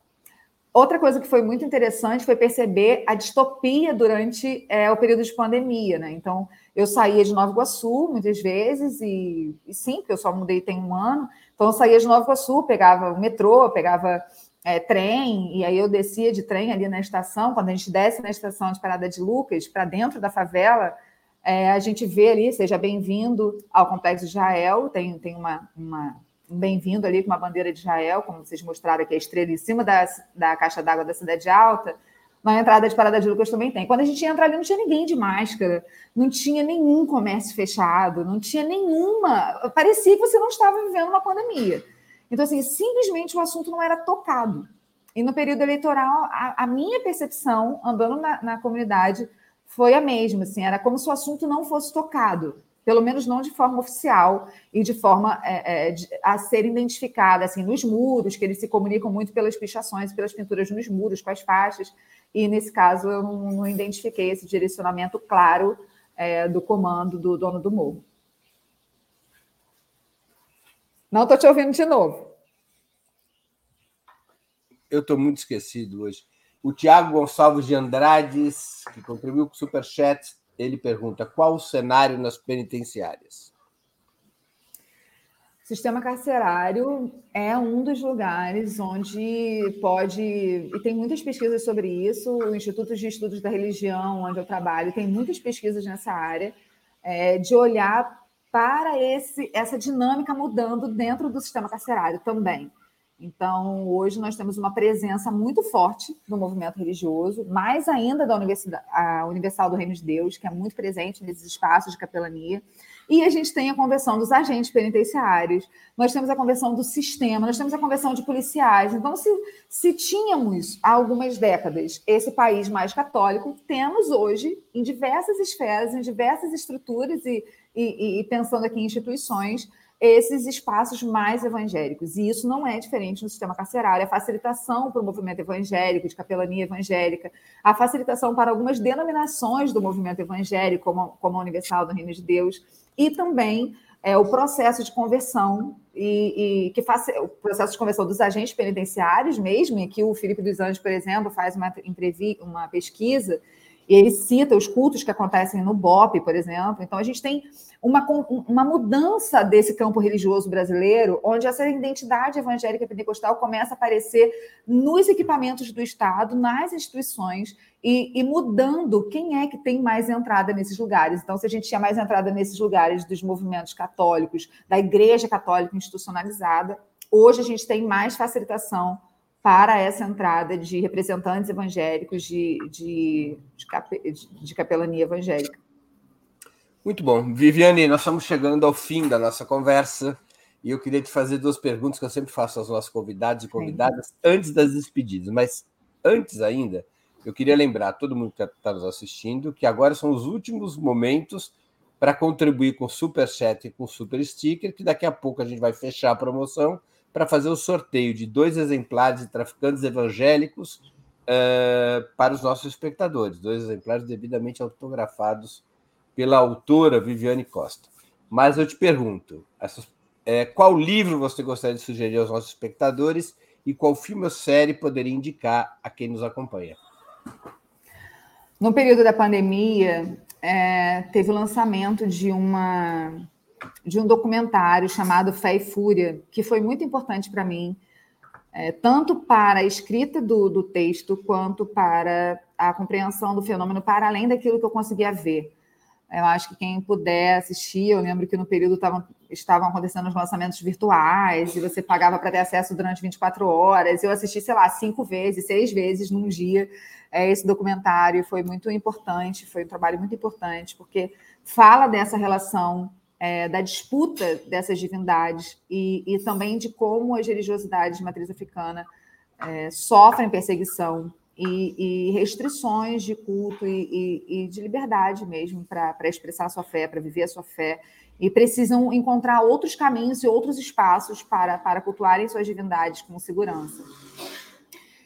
Outra coisa que foi muito interessante foi perceber a distopia durante é, o período de pandemia. Né? Então, eu saía de Nova Iguaçu muitas vezes, e, e sim, porque eu só mudei tem um ano. Então, eu saía de Nova Iguaçu, pegava o metrô, pegava é, trem, e aí eu descia de trem ali na estação. Quando a gente desce na estação de Parada de Lucas, para dentro da favela, é, a gente vê ali, seja bem-vindo ao Complexo de Israel, tem, tem uma, uma um bem-vindo ali com uma bandeira de Israel, como vocês mostraram aqui, a estrela em cima da, da caixa d'água da Cidade Alta. Na entrada de Parada de Lucas também tem. Quando a gente entra ali, não tinha ninguém de máscara, não tinha nenhum comércio fechado, não tinha nenhuma. Parecia que você não estava vivendo uma pandemia. Então, assim, simplesmente o assunto não era tocado. E no período eleitoral, a, a minha percepção, andando na, na, comunidade, foi a mesma. Assim, era como se o assunto não fosse tocado, pelo menos não de forma oficial e de forma é, é, de, a ser identificada, assim, nos muros, que eles se comunicam muito pelas pichações, pelas pinturas nos muros, com as faixas. E nesse caso, eu não, não identifiquei esse direcionamento claro é, do comando do dono do morro. Não estou te ouvindo de novo. Eu estou muito esquecido hoje. O Tiago Gonçalves de Andrades, que contribuiu com o Superchat, ele pergunta: qual o cenário nas penitenciárias? O sistema carcerário é um dos lugares onde pode, e tem muitas pesquisas sobre isso, o Instituto de Estudos da Religião, onde eu trabalho, tem muitas pesquisas nessa área, é, de olhar para esse, essa dinâmica mudando dentro do sistema carcerário também. Então, hoje nós temos uma presença muito forte do movimento religioso, mais ainda da Universidade, Universal do Reino de Deus, que é muito presente nesses espaços de capelania. E a gente tem a conversão dos agentes penitenciários, nós temos a conversão do sistema, nós temos a conversão de policiais. Então, se, se tínhamos há algumas décadas esse país mais católico, temos hoje, em diversas esferas, em diversas estruturas e e, e, pensando aqui em instituições, esses espaços mais evangélicos. E isso não é diferente no sistema carcerário. A facilitação para o movimento evangélico, de capelania evangélica, a facilitação para algumas denominações do movimento evangélico, como, como a Universal do Reino de Deus, e também é, o processo de conversão e, e que faz o processo de conversão dos agentes penitenciários mesmo, e que o Felipe dos Anjos, por exemplo, faz uma, uma pesquisa e ele cita os cultos que acontecem no BOP, por exemplo. Então, a gente tem uma, uma mudança desse campo religioso brasileiro, onde essa identidade evangélica pentecostal começa a aparecer nos equipamentos do Estado, nas instituições, e, e, mudando quem é que tem mais entrada nesses lugares. Então, se a gente tinha mais entrada nesses lugares dos movimentos católicos, da Igreja Católica institucionalizada, hoje a gente tem mais facilitação para essa entrada de representantes evangélicos de, de, de, de capelania evangélica. Muito bom. Viviane, nós estamos chegando ao fim da nossa conversa e eu queria te fazer duas perguntas que eu sempre faço aos nossos convidados e convidadas antes das despedidas. Mas antes ainda, eu queria lembrar a todo mundo que está nos assistindo que agora são os últimos momentos para contribuir com o Super Chat e com o Super Sticker, que daqui a pouco a gente vai fechar a promoção para fazer o sorteio de dois exemplares de Traficantes Evangélicos uh, para os nossos espectadores, dois exemplares devidamente autografados pela autora Viviane Costa. Mas eu te pergunto, é, qual livro você gostaria de sugerir aos nossos espectadores e qual filme ou série poderia indicar a quem nos acompanha? No período da pandemia, é, teve o lançamento de uma de um documentário chamado Fé e Fúria, que foi muito importante para mim, é, tanto para a escrita do, do texto, quanto para a compreensão do fenômeno, para além daquilo que eu conseguia ver. Eu acho que quem puder assistir, eu lembro que no período tavam, estavam acontecendo os lançamentos virtuais e você pagava para ter acesso durante 24 horas. Eu assisti, sei lá, cinco vezes, seis vezes num dia é, esse documentário. Foi muito importante, foi um trabalho muito importante, porque fala dessa relação é, da disputa dessas divindades e, e, também de como as religiosidades de matriz africana é, sofrem perseguição e, e, restrições de culto e, e de liberdade mesmo para expressar a sua fé, para viver a sua fé, e precisam encontrar outros caminhos e outros espaços para, para cultuarem suas divindades com segurança.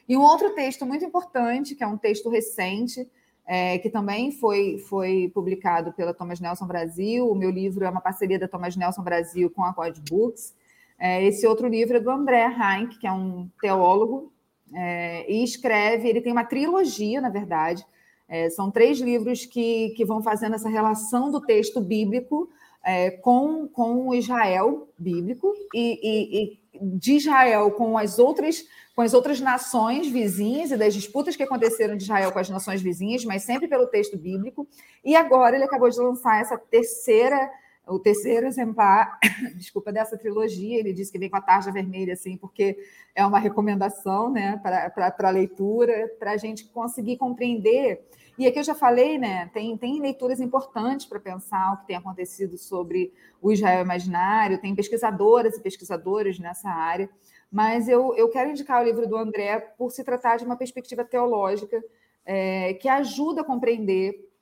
E um outro texto muito importante, que é um texto recente, é, que também foi, foi publicado pela Thomas Nelson Brasil. O meu livro é uma parceria da Thomas Nelson Brasil com a Code Books. É, esse outro livro é do André Heinck, que é um teólogo, é, e escreve, ele tem uma trilogia, na verdade, é, são três livros que, que vão fazendo essa relação do texto bíblico é, com, com o Israel bíblico e, e, e de Israel com as outras com as outras nações vizinhas e das disputas que aconteceram de Israel com as nações vizinhas, mas sempre pelo texto bíblico. E agora ele acabou de lançar essa terceira, o terceiro exemplar, desculpa, dessa trilogia. Ele disse que vem com a tarja vermelha, assim, porque é uma recomendação né, para a leitura, para a gente conseguir compreender. E aqui eu já falei, né? Tem, tem leituras importantes para pensar o que tem acontecido sobre o Israel imaginário, tem pesquisadoras e pesquisadores nessa área mas eu, eu quero indicar o livro do André por se tratar de uma perspectiva teológica é, que ajuda a compreender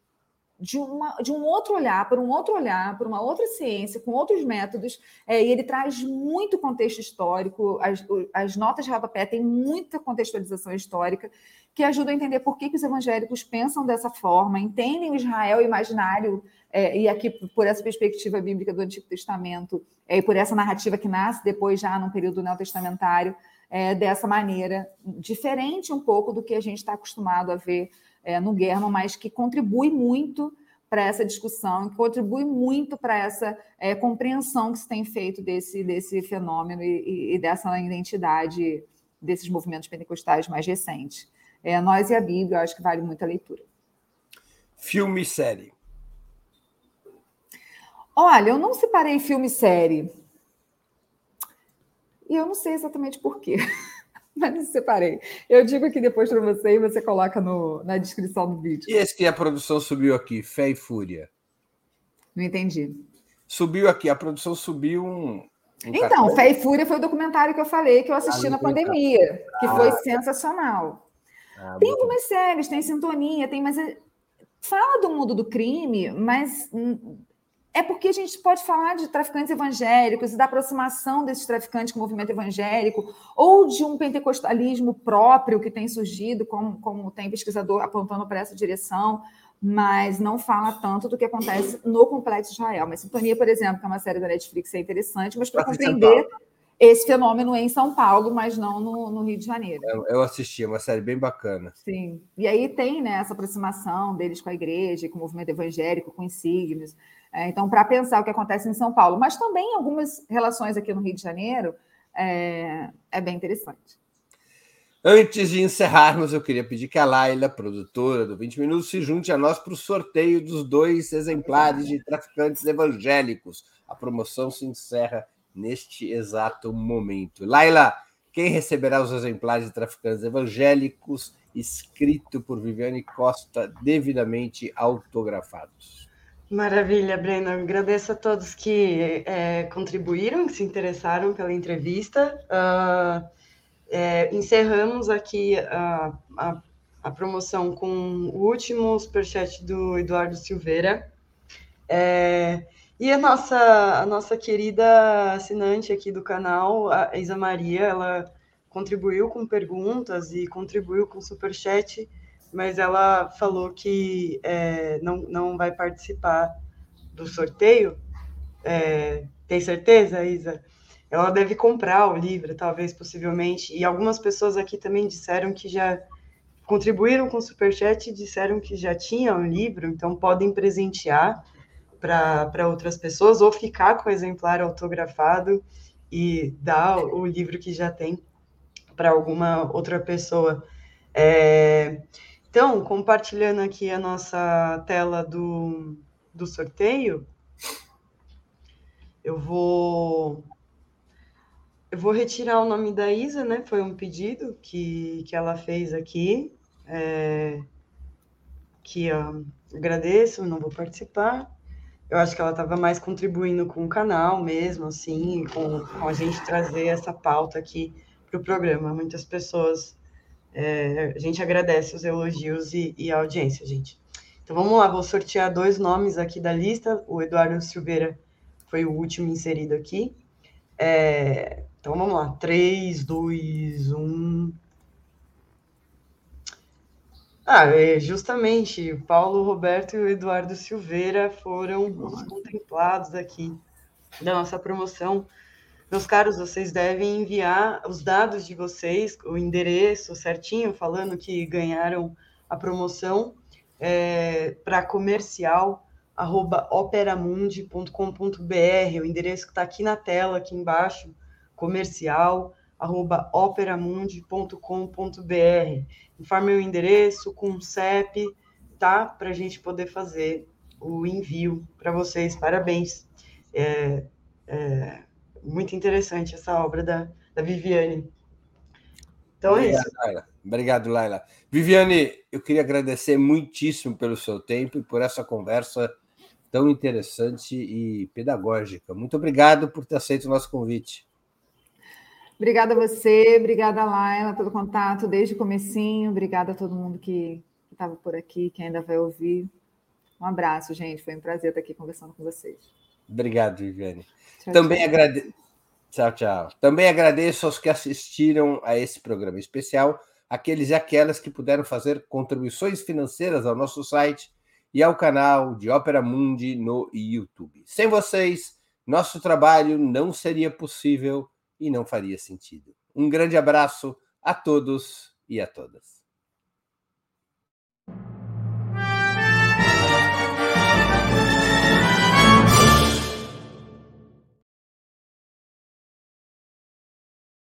de, uma, de um outro olhar, por um outro olhar, por uma outra ciência, com outros métodos, é, e ele traz muito contexto histórico, as, as notas de rodapé têm muita contextualização histórica, que ajuda a entender por que, que os evangélicos pensam dessa forma, entendem o Israel imaginário é, e aqui por essa perspectiva bíblica do Antigo Testamento, é, e por essa narrativa que nasce depois, já no período neotestamentário, é, dessa maneira, diferente um pouco do que a gente está acostumado a ver é, no Guerra, mas que contribui muito para essa discussão, que contribui muito para essa é, compreensão que se tem feito desse, desse fenômeno e, e, dessa identidade desses movimentos pentecostais mais recentes. É, nós e a Bíblia, eu acho que vale muito a leitura. Filme e série. Olha, eu não separei filme e série. E eu não sei exatamente por quê, mas não separei. Eu digo aqui depois para você e você coloca no, na descrição do vídeo. E esse que a produção subiu aqui, Fé e Fúria? Não entendi. Subiu aqui, a produção subiu um. um então, cartão. Fé e Fúria foi o documentário que eu falei que eu assisti ah, na pandemia, que foi sensacional. Ah, tem algumas séries, tem sintonia, tem, mas é, fala do mundo do crime, mas é porque a gente pode falar de traficantes evangélicos e da aproximação desses traficantes com o movimento evangélico, ou de um pentecostalismo próprio que tem surgido, como, como tem pesquisador apontando para essa direção, mas não fala tanto do que acontece no Complexo Israel. Mas Sintonia, por exemplo, que é uma série da Netflix, é interessante, mas para compreender esse fenômeno em São Paulo, mas não no, no Rio de Janeiro. Eu, eu, assisti, é uma série bem bacana. Sim. E aí tem né, essa aproximação deles com a igreja, com o movimento evangélico, com insígnios. É, então, para pensar o que acontece em São Paulo, mas também algumas relações aqui no Rio de Janeiro, é, é bem interessante. Antes de encerrarmos, eu queria pedir que a Laila, produtora do 20 Minutos, se junte a nós para o sorteio dos dois exemplares de Traficantes Evangélicos. A promoção se encerra neste exato momento. Laila, quem receberá os exemplares de Traficantes Evangélicos, escrito por Viviane Costa, devidamente autografados? Maravilha, Breno. Agradeço a todos que é, contribuíram, que se interessaram pela entrevista. Uh, é, encerramos aqui a, a, a, promoção com o último superchat do Eduardo Silveira. É, e a nossa, a nossa querida assinante aqui do canal, a Isa Maria, ela contribuiu com perguntas e contribuiu com superchat, mas ela falou que é, não, não vai participar do sorteio. É, tem certeza, Isa? ela deve comprar o livro, talvez, possivelmente. E algumas pessoas aqui também disseram que já contribuíram com o Superchat e disseram que já tinham o livro, então podem presentear para outras pessoas ou ficar com o exemplar autografado e dar o livro que já tem para alguma outra pessoa. É... Então, compartilhando aqui a nossa tela do, do sorteio, eu vou eu vou retirar o nome da Isa, né? Foi um pedido que, que ela fez aqui. É, que agradeço, não vou participar. Eu acho que ela estava mais contribuindo com o canal mesmo, assim, com, com a gente trazer essa pauta aqui para o programa. Muitas pessoas, é, a gente agradece os elogios e, e, a audiência, gente. Então vamos lá, vou sortear dois nomes aqui da lista. O Eduardo Silveira foi o último inserido aqui. É, então vamos lá. 3, 2, 1. Ah, é, justamente, Paulo Roberto e o Eduardo Silveira foram os contemplados aqui da nossa promoção. Meus caros, vocês devem enviar os dados de vocês, o endereço certinho, falando que ganharam a promoção é, para comercial arroba operamundi.com.br, o endereço que está aqui na tela, aqui embaixo comercial arroba operamundi.com.br. Informe o endereço com o CEP, tá? Para a gente poder fazer o envio para vocês. Parabéns. É, é, muito interessante essa obra da, da Viviane. Então é Obrigado, é isso. Laila. Obrigado, Laila. Viviane, eu queria agradecer muitíssimo pelo seu tempo e por essa conversa tão interessante e pedagógica. Muito obrigado por ter aceito o nosso convite. Obrigada a você, obrigada a Laila pelo contato desde o comecinho, obrigada a todo mundo que estava por aqui, que ainda vai ouvir. Um abraço, gente. Foi um prazer estar aqui conversando com vocês. Obrigado, Viviane. Tchau, Também tchau. agradeço. Tchau, tchau. Também agradeço aos que assistiram a esse programa especial, aqueles e aquelas que puderam fazer contribuições financeiras ao nosso site e ao canal de Ópera Mundi no YouTube. Sem vocês, nosso trabalho não seria possível e não faria sentido. Um grande abraço a todos e a todas.